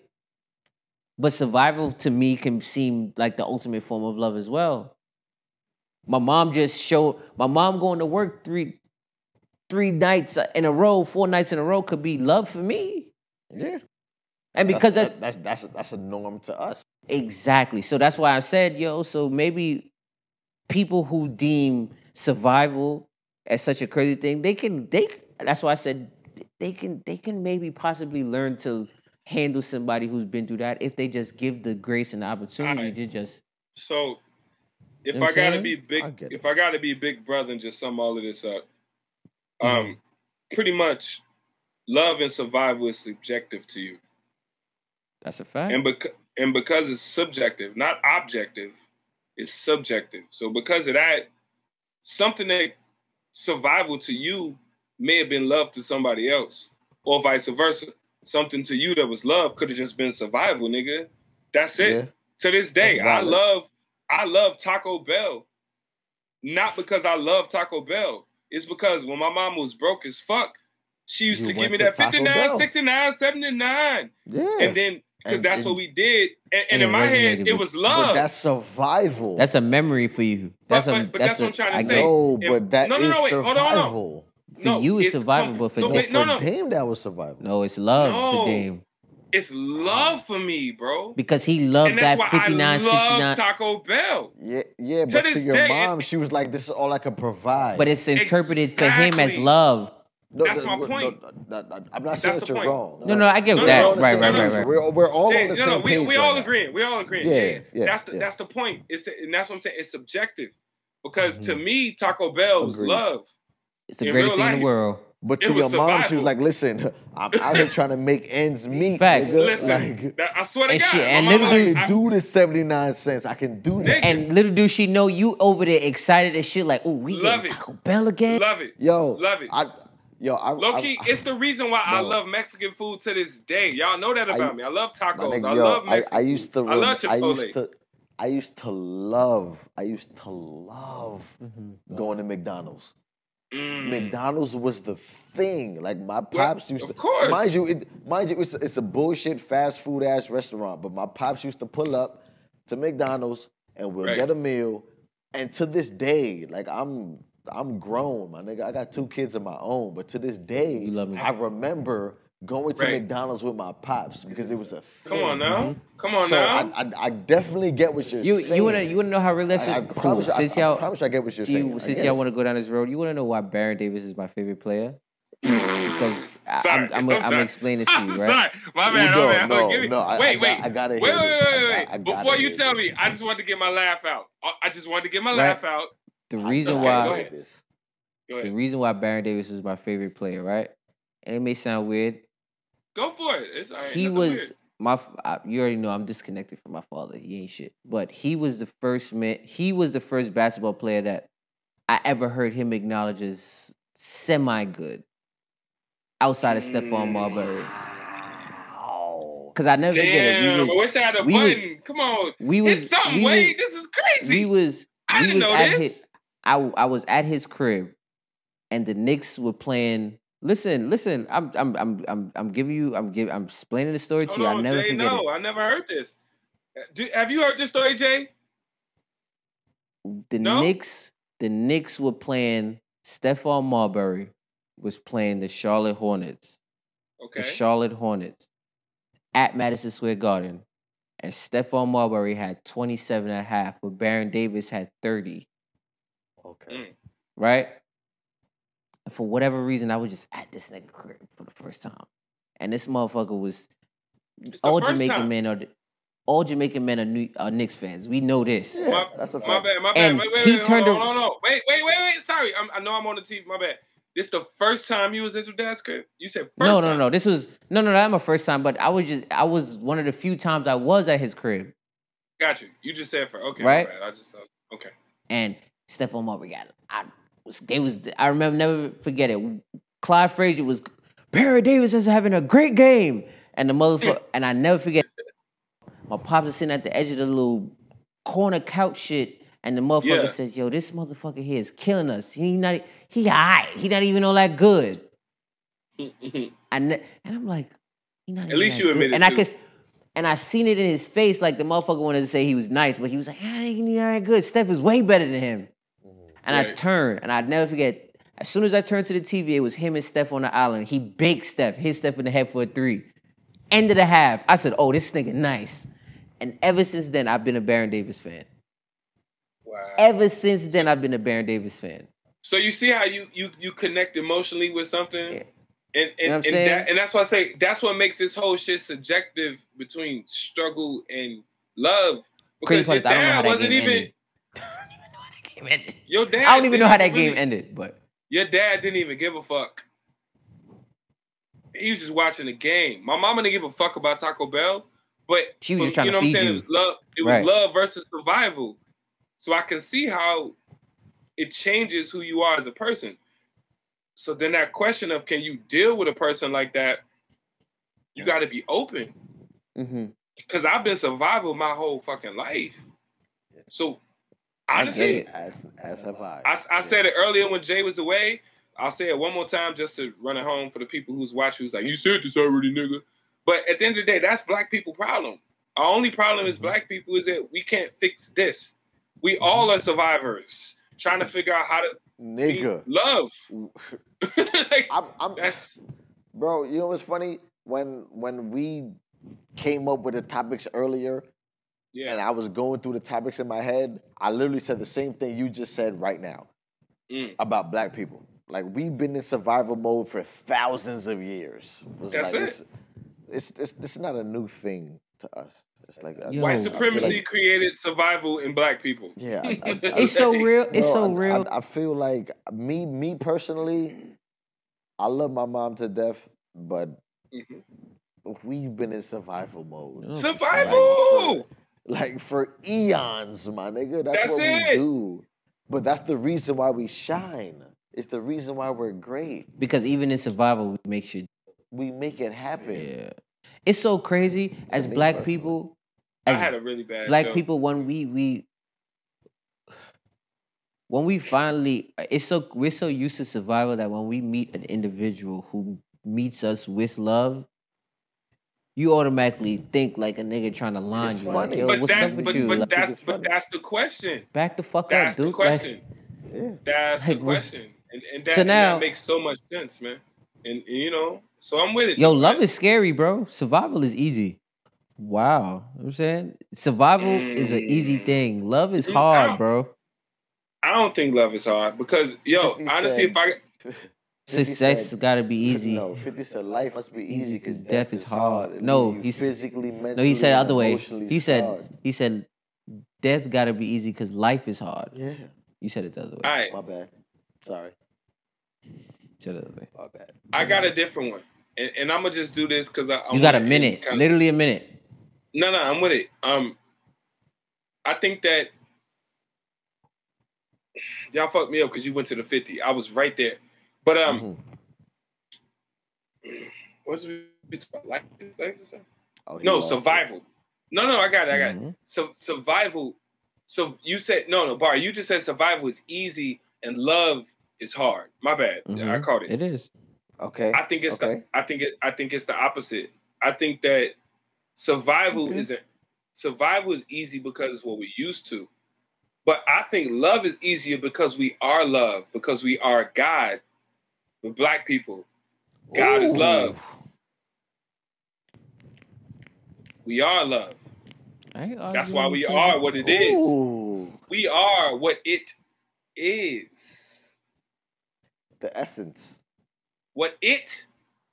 but survival to me can seem like the ultimate form of love as well. My mom just showed my mom going to work three three nights in a row four nights in a row could be love for me. Yeah, and because that's, that's that's that's a, that's a norm to us. Exactly. So that's why I said, yo, so maybe people who deem survival as such a crazy thing, they can they that's why I said they can they can maybe possibly learn to handle somebody who's been through that if they just give the grace and the opportunity Alright. to just So if You know I gotta saying? be big, I if I gotta be big brother and just sum all of this up, Mm-hmm. um, pretty much, love and survival is subjective to you, that's a fact. and because and because it's subjective, not objective, it's subjective. So because of that, something that survival to you may have been love to somebody else, or vice versa. something to you that was love could have just been survival, nigga. That's it. Yeah. To this day, I love I love Taco Bell. Not because I love Taco Bell. It's because when my mom was broke as fuck, she used You to give me to that Taco 59, Bell. 69, 79. Yeah. And then because that's and- what we did. And, and And in my head, it was love. But that's survival. That's a memory for you. But- That's a but- but that's that's what I'm trying to I say. get- no, If- but that no, no, is no, wait, hold on, hold on. survival. For you, it's survival, but for no, them- wait, no, no, For Dame, that was survival. No, it's love No. for Dame it's love for me, bro. because he loved And that's that why 59, I love 69. Taco Bell. Yeah, yeah, but to your day, mom, it- she was like, "This is all I can provide." But it's interpreted to him as love. No, that's no, my no, point. no, no, no, I'm not saying That's that you're point. wrong. No, no, I get No, that. no, We're on the right, right, right, right. We're, we're all Jay, on the no, same no, we, page we right all now. agreeing. We all agreeing. Yeah, Yeah, yeah, that's the yeah. that's the point. It's and that's what I'm saying. It's subjective because to mm-hmm. me, Taco Bell was love. It's the In greatest thing in the world. But to your was mom, she was like, "Listen, I'm out here trying to make ends meet. Facts. nigga. Listen, like, I swear to And God, shit, my and little I like, dude- can I- do this 79 cents. I can do that." Nigga. And little do she know you over there excited as shit, like, oh, we Love getting it. Taco Bell again. love it. Yo, Love it. I, yo, I, Low I- I- it's the reason why I love Mexican food to this day. Y'all know that I- about me. I love My tacos. nigga, I yo, love I, Mexican I used to, food. I love rem- I Chipotle. used to, I used to love, I used to love Mm-hmm. going to McDonald's. Mm. McDonald's was the thing. Like my pops used to. of to, course. mind you, it, mind you, it's a, it's a bullshit fast food ass restaurant. But my pops used to pull up to McDonald's and we'll Right. get a meal. And to this day, like I'm, I'm grown, my nigga. I got two kids of my own. But to this day, I remember going to Right. McDonald's with my pops because it was a thing. Come on now. Mm-hmm. Come on So I, now. I, I definitely get what you're You saying. you wanna you wanna know how real that's I, I cool. promise, you- I, Since I y'all promise I get what you're do saying. you, since y'all it. want to go down this road, you want to know why Baron Davis is my favorite player? Mm. because I, Sorry, I'm, I'm, I'm I'm, sorry. explaining this to you, right? sorry. My bad. No, my bad. no, Give me- no, I- I wait, wait. I gotta wait, hear wait, this. wait, I wait, wait. Before you tell this. me, I just wanted to get my laugh out. I- I just wanted to get my Right. laugh out. The reason Okay, why. The reason why Baron Davis is my favorite player, right? And it may sound weird. Go for it. It's all right. he was weird. my. I, you already know I'm disconnected from my father. He ain't shit. But he was the first man. He was the first basketball player that I ever heard him acknowledge as semi good. Outside of Stephon mm. Marbury, because I never forget it. Damn, We I wish I had a we was- button. Come on. we was, It's something. we was, this is crazy. we was, I we didn't was know this. his. I I was at his crib, and the Knicks were playing. Listen, listen. I'm I'm I'm I'm I'm giving you. I'm giving. I'm explaining the story to Hold you. I on, never Jay. forget No, it. I never heard this. Uh, do, have you heard this story, Jay? The No? Knicks. The Knicks were playing. Stephon Marbury was playing the Charlotte Hornets. Okay. The Charlotte Hornets at Madison Square Garden, and Stephon Marbury had 27 and a half, but Baron Davis had 30. Okay. Mm. right? And for whatever reason, I was just at this nigga crib for the first time, and this motherfucker was all Jamaican time. men are all Jamaican men are, New, are Knicks fans. We know this. Yeah, My, that's a my bad, my bad. And wait, wait, he wait, turned hold on, a- hold on, hold on. Wait, wait, wait, wait. Sorry, I'm, I know I'm on the TV. My bad. This the first time you was at your dad's crib? You said first No, no, time. no. This was no, no, not my first time, but I was just I was one of the few times I was at his crib, Got you. You just said for okay, Right? My bad. I just thought okay. and Stephon Marbury got. I was they was I remember never forget it. Clyde Frazier was Baron Davis is having a great game, and the motherfucker and I never forget. My pops was sitting at the edge of the little corner couch shit, and the motherfucker Yeah. says, "Yo, this motherfucker here is killing us. He not he alright. He not even all that good." And and I'm like, he not At least you good. admitted And I too. could, and I seen it in his face, like the motherfucker wanted to say he was nice, but he was like, "Ah, he not that good. Steph is way better than him." And I turned, and I'd never forget. As soon as I turned to the TV, it was him and Steph on the island. He baked Steph, hit Steph in the head for a three. End of the half, I said, "Oh, this nigga nice." And ever since then, I've been a Baron Davis fan. Wow. Ever since then, I've been a Baron Davis fan. So you see how you you you connect emotionally with something, Yeah. and and, You know and that and that's why I say that's what makes this whole shit subjective between struggle and love. Because your I don't know how dad wasn't even ended. I don't even know how that game ended. your dad. I don't even know how that didn't game ended, but Your dad didn't even give a fuck. He was just watching the game. My mama didn't give a fuck about Taco Bell, but She was for- trying you to know what I'm saying? you. It was love. It was Right. love versus survival. So I can see how it changes who you are as a person. So then that question of can you deal with a person like that? You got to be open hmm because I've been survival my whole fucking life. So honestly. As as have I. I, I said it earlier when Jay was away. I'll say it one more time just to run it home for the people who's watching. Who's like, you said this already, nigga. But at the end of the day, that's black people problem. Our only problem as mm-hmm. black people is that we can't fix this. We mm-hmm. all are survivors trying to figure out how to Nigga. love. Like, I'm, I'm that's bro, you know what's funny? When when we came up with the topics earlier and. I was going through the topics in my head, I literally said the same thing you just said right now Mm. about black people. Like we've been in survival mode for thousands of years. It's That's like, it. It's, it's, it's it's not a new thing to us. It's like I- Yo. White I supremacy like- created survival in black people. Yeah, I, I, I, It's so real. It's Bro, so I- real. I, I feel like me, me personally, I love my mom to death, but Mhm. we've been in survival mode. Oh, Survival. Like for eons, my nigga. That's, That's what it. we do. But that's the reason why we shine. It's the reason why we're great. because even in survival, we make sure. We make it happen. Yeah, it's so crazy as black personally. people. I had a really bad black joke. people, when we we when we finally, it's so we're so used to survival that when we meet an individual who meets us with love, you automatically think like a nigga trying to line It's you. Like, yo, But what's that, up with but, you? but Like, that's but funny. that's the question. back the fuck That's up, dude. That's the dude. question. Yeah. That's the Like, what- question, and, and, that, So and now- that makes so much sense, man. And, and, you know, so I'm with it. Yo, love man. is scary, bro. Survival is easy. Wow. You know what I'm saying? Survival is an easy Mm. thing. Love is Mm, hard, ow. bro. I don't think love is hard because, yo, 50 honestly, if I 50 Success said- gotta be easy. No, 50 said life must be easy because Easy, death is hard. It No, leave you he's- physically, mentally, No, he said the other way. emotionally He said scarred. he said death gotta be easy because life is hard. Yeah. You said it the other way. all right, My bad. Sorry. You said it the other way. My bad. I got a different one, and, and I'm gonna just do this because I You got a minute. Kinda, Literally a minute. no, no, I'm with it. Um, I think that y'all fucked me up because you went to the 50. I was right there, but um, Mhm. what's we we about? Life, life? Oh, No, lost it. survival. No, no, I got it. I got it. Mhm. So survival. So you said no, no, Bar. You just said survival is easy and love is hard. My bad. I Mhm. caught it. It is. Okay. I think it's Okay. the. I think it. I think it's the opposite. I think that survival Okay. isn't. Survival is easy because it's what we're used to, but I think love is easier because we are love because we are God. With black people, God is love. We are love. That's why we with are what it is. Ooh. We are what it is. The essence. What it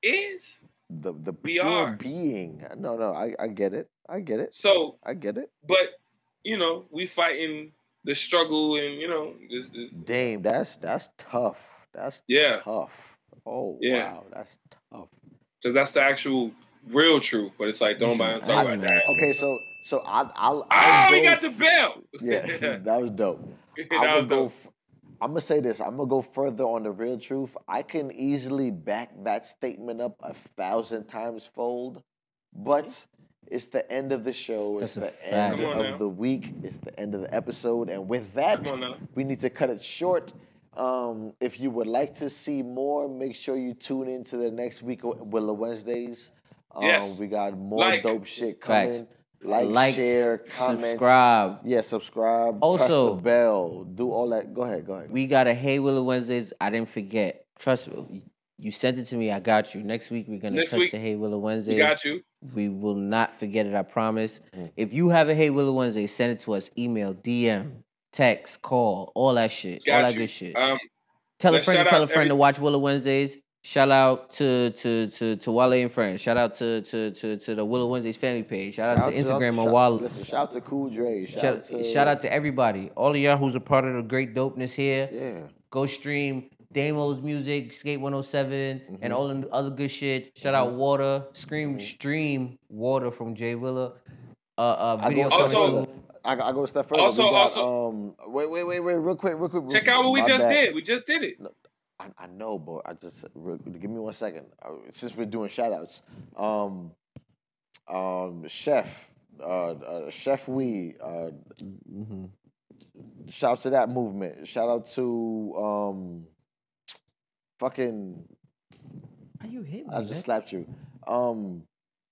is. The the We pure are. being. No, no, I, I get it. I get it. So, I get it. but you know, we fighting the struggle and you know, this, this, Damn, that's that's tough. That's yeah, tough. Oh Yeah. wow, that's tough. because that's the actual real truth. But it's like, don't Listen, mind I talk about that. Okay, so so I I'll, I'll Ah, we got the f- bell. Yeah, that was dope. that I was would go. dope. F- I'm gonna say this. I'm gonna go further on the real truth. I can easily back that statement up a thousand times fold, but it's the end of the show. It's That's the end fact. Come of now. the week. It's the end of the episode, and with that, Come on now. we need to cut it short. Um, if you would like to see more, make sure you tune in to the next week of Willow Wednesdays. Um, Yes. we got more Like. dope shit Facts. Like, Like, share, comment, subscribe. yeah, subscribe. Also- press the bell. Do all that. Go ahead. Go ahead. We got a Hey Willow Wednesdays. I didn't forget. Trust me. You sent it to me. I got you. Next week we're gonna Next touch week, the Hey Willow Wednesdays. We got you. We will not forget it. I promise. Mhm. If you have a Hey Willow Wednesday, send it to us. Email, DM, text, call, all that shit. all that you. good shit. Um, tell a friend to tell a out friend to watch Willow Wednesdays. Shout out to to to to Wale and friends. Shout out to to to to the Willow Wednesdays family page. Shout out to Instagram on shout, Wale. Listen, shout out to Cool Dre. Shout, Shout, out to, shout out to everybody. All of y'all who's a part of the great dopeness here. Yeah. Go stream Damo's music, Skate 107, Mm-hmm. and all the other good shit. Shout out Water. Scream stream Water from Jay Willa. Uh uh video coming Also- soon. I, I go a step further. Also- we got, also- um, wait, wait, wait, wait, real quick, real quick. real check quick. out what we My just bad. did. We just did it. I, I know, but I just re- give me one second. Uh, since we're doing shout outs, um, um, Chef, uh, uh, Chef Wee, uh, shout out to that movement. Shout out to um, fucking. Are you hit me? I just man? slapped you. Um,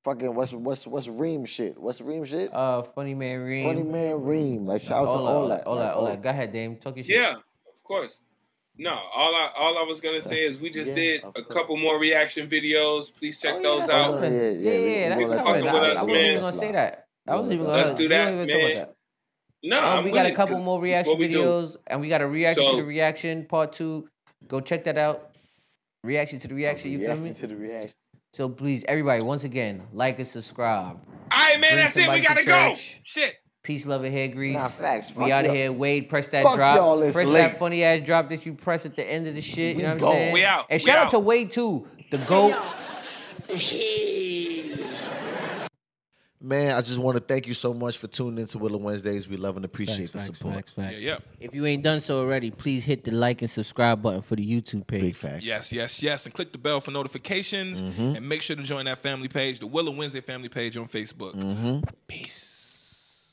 fucking what's what's what's Reem shit? What's Reem shit? Uh, funny man Reem. Funny man Reem. Like shout out to Ola, all that. Ola, like, Ola. all- Go ahead, Dame. Talk your shit. Yeah, of course. No, all I all I was gonna say is we just Yeah, did a couple more reaction videos. Please check Oh, yeah, those out. coming. Yeah, Yeah, yeah, yeah, we- we that's gonna let coming. that I, fly. I wasn't Man. even gonna say that. I wasn't even gonna. Let's do that, even talk man. about that. No, Um, we got a couple more reaction what we do. videos, and we got a reaction to the reaction part two. Go check that out. Reaction to the reaction. You feel Reaction me? to the reaction. So please, everybody, once again, like and subscribe. All right, man, Bring that's it. We gotta go. Shit. Peace, love, and hair grease. Nah, facts. We Fuck out of here. Wade, press that Fuck drop. y'all, it's press late. that funny ass drop that you press at the end of the shit. We you know what gone. I'm saying? We out. And We shout out out. to Wade too, the goat. Man, I just want to thank you so much for tuning into Willow Wednesdays. We love and appreciate the support. Yeah, yeah. If you ain't done so already, please hit the like and subscribe button for the YouTube page. Big facts. Yes, yes, yes. And click the bell for notifications. Mm-hmm. And make sure to join that family page, the Willow Wednesday family page on Facebook. Mm-hmm. Peace.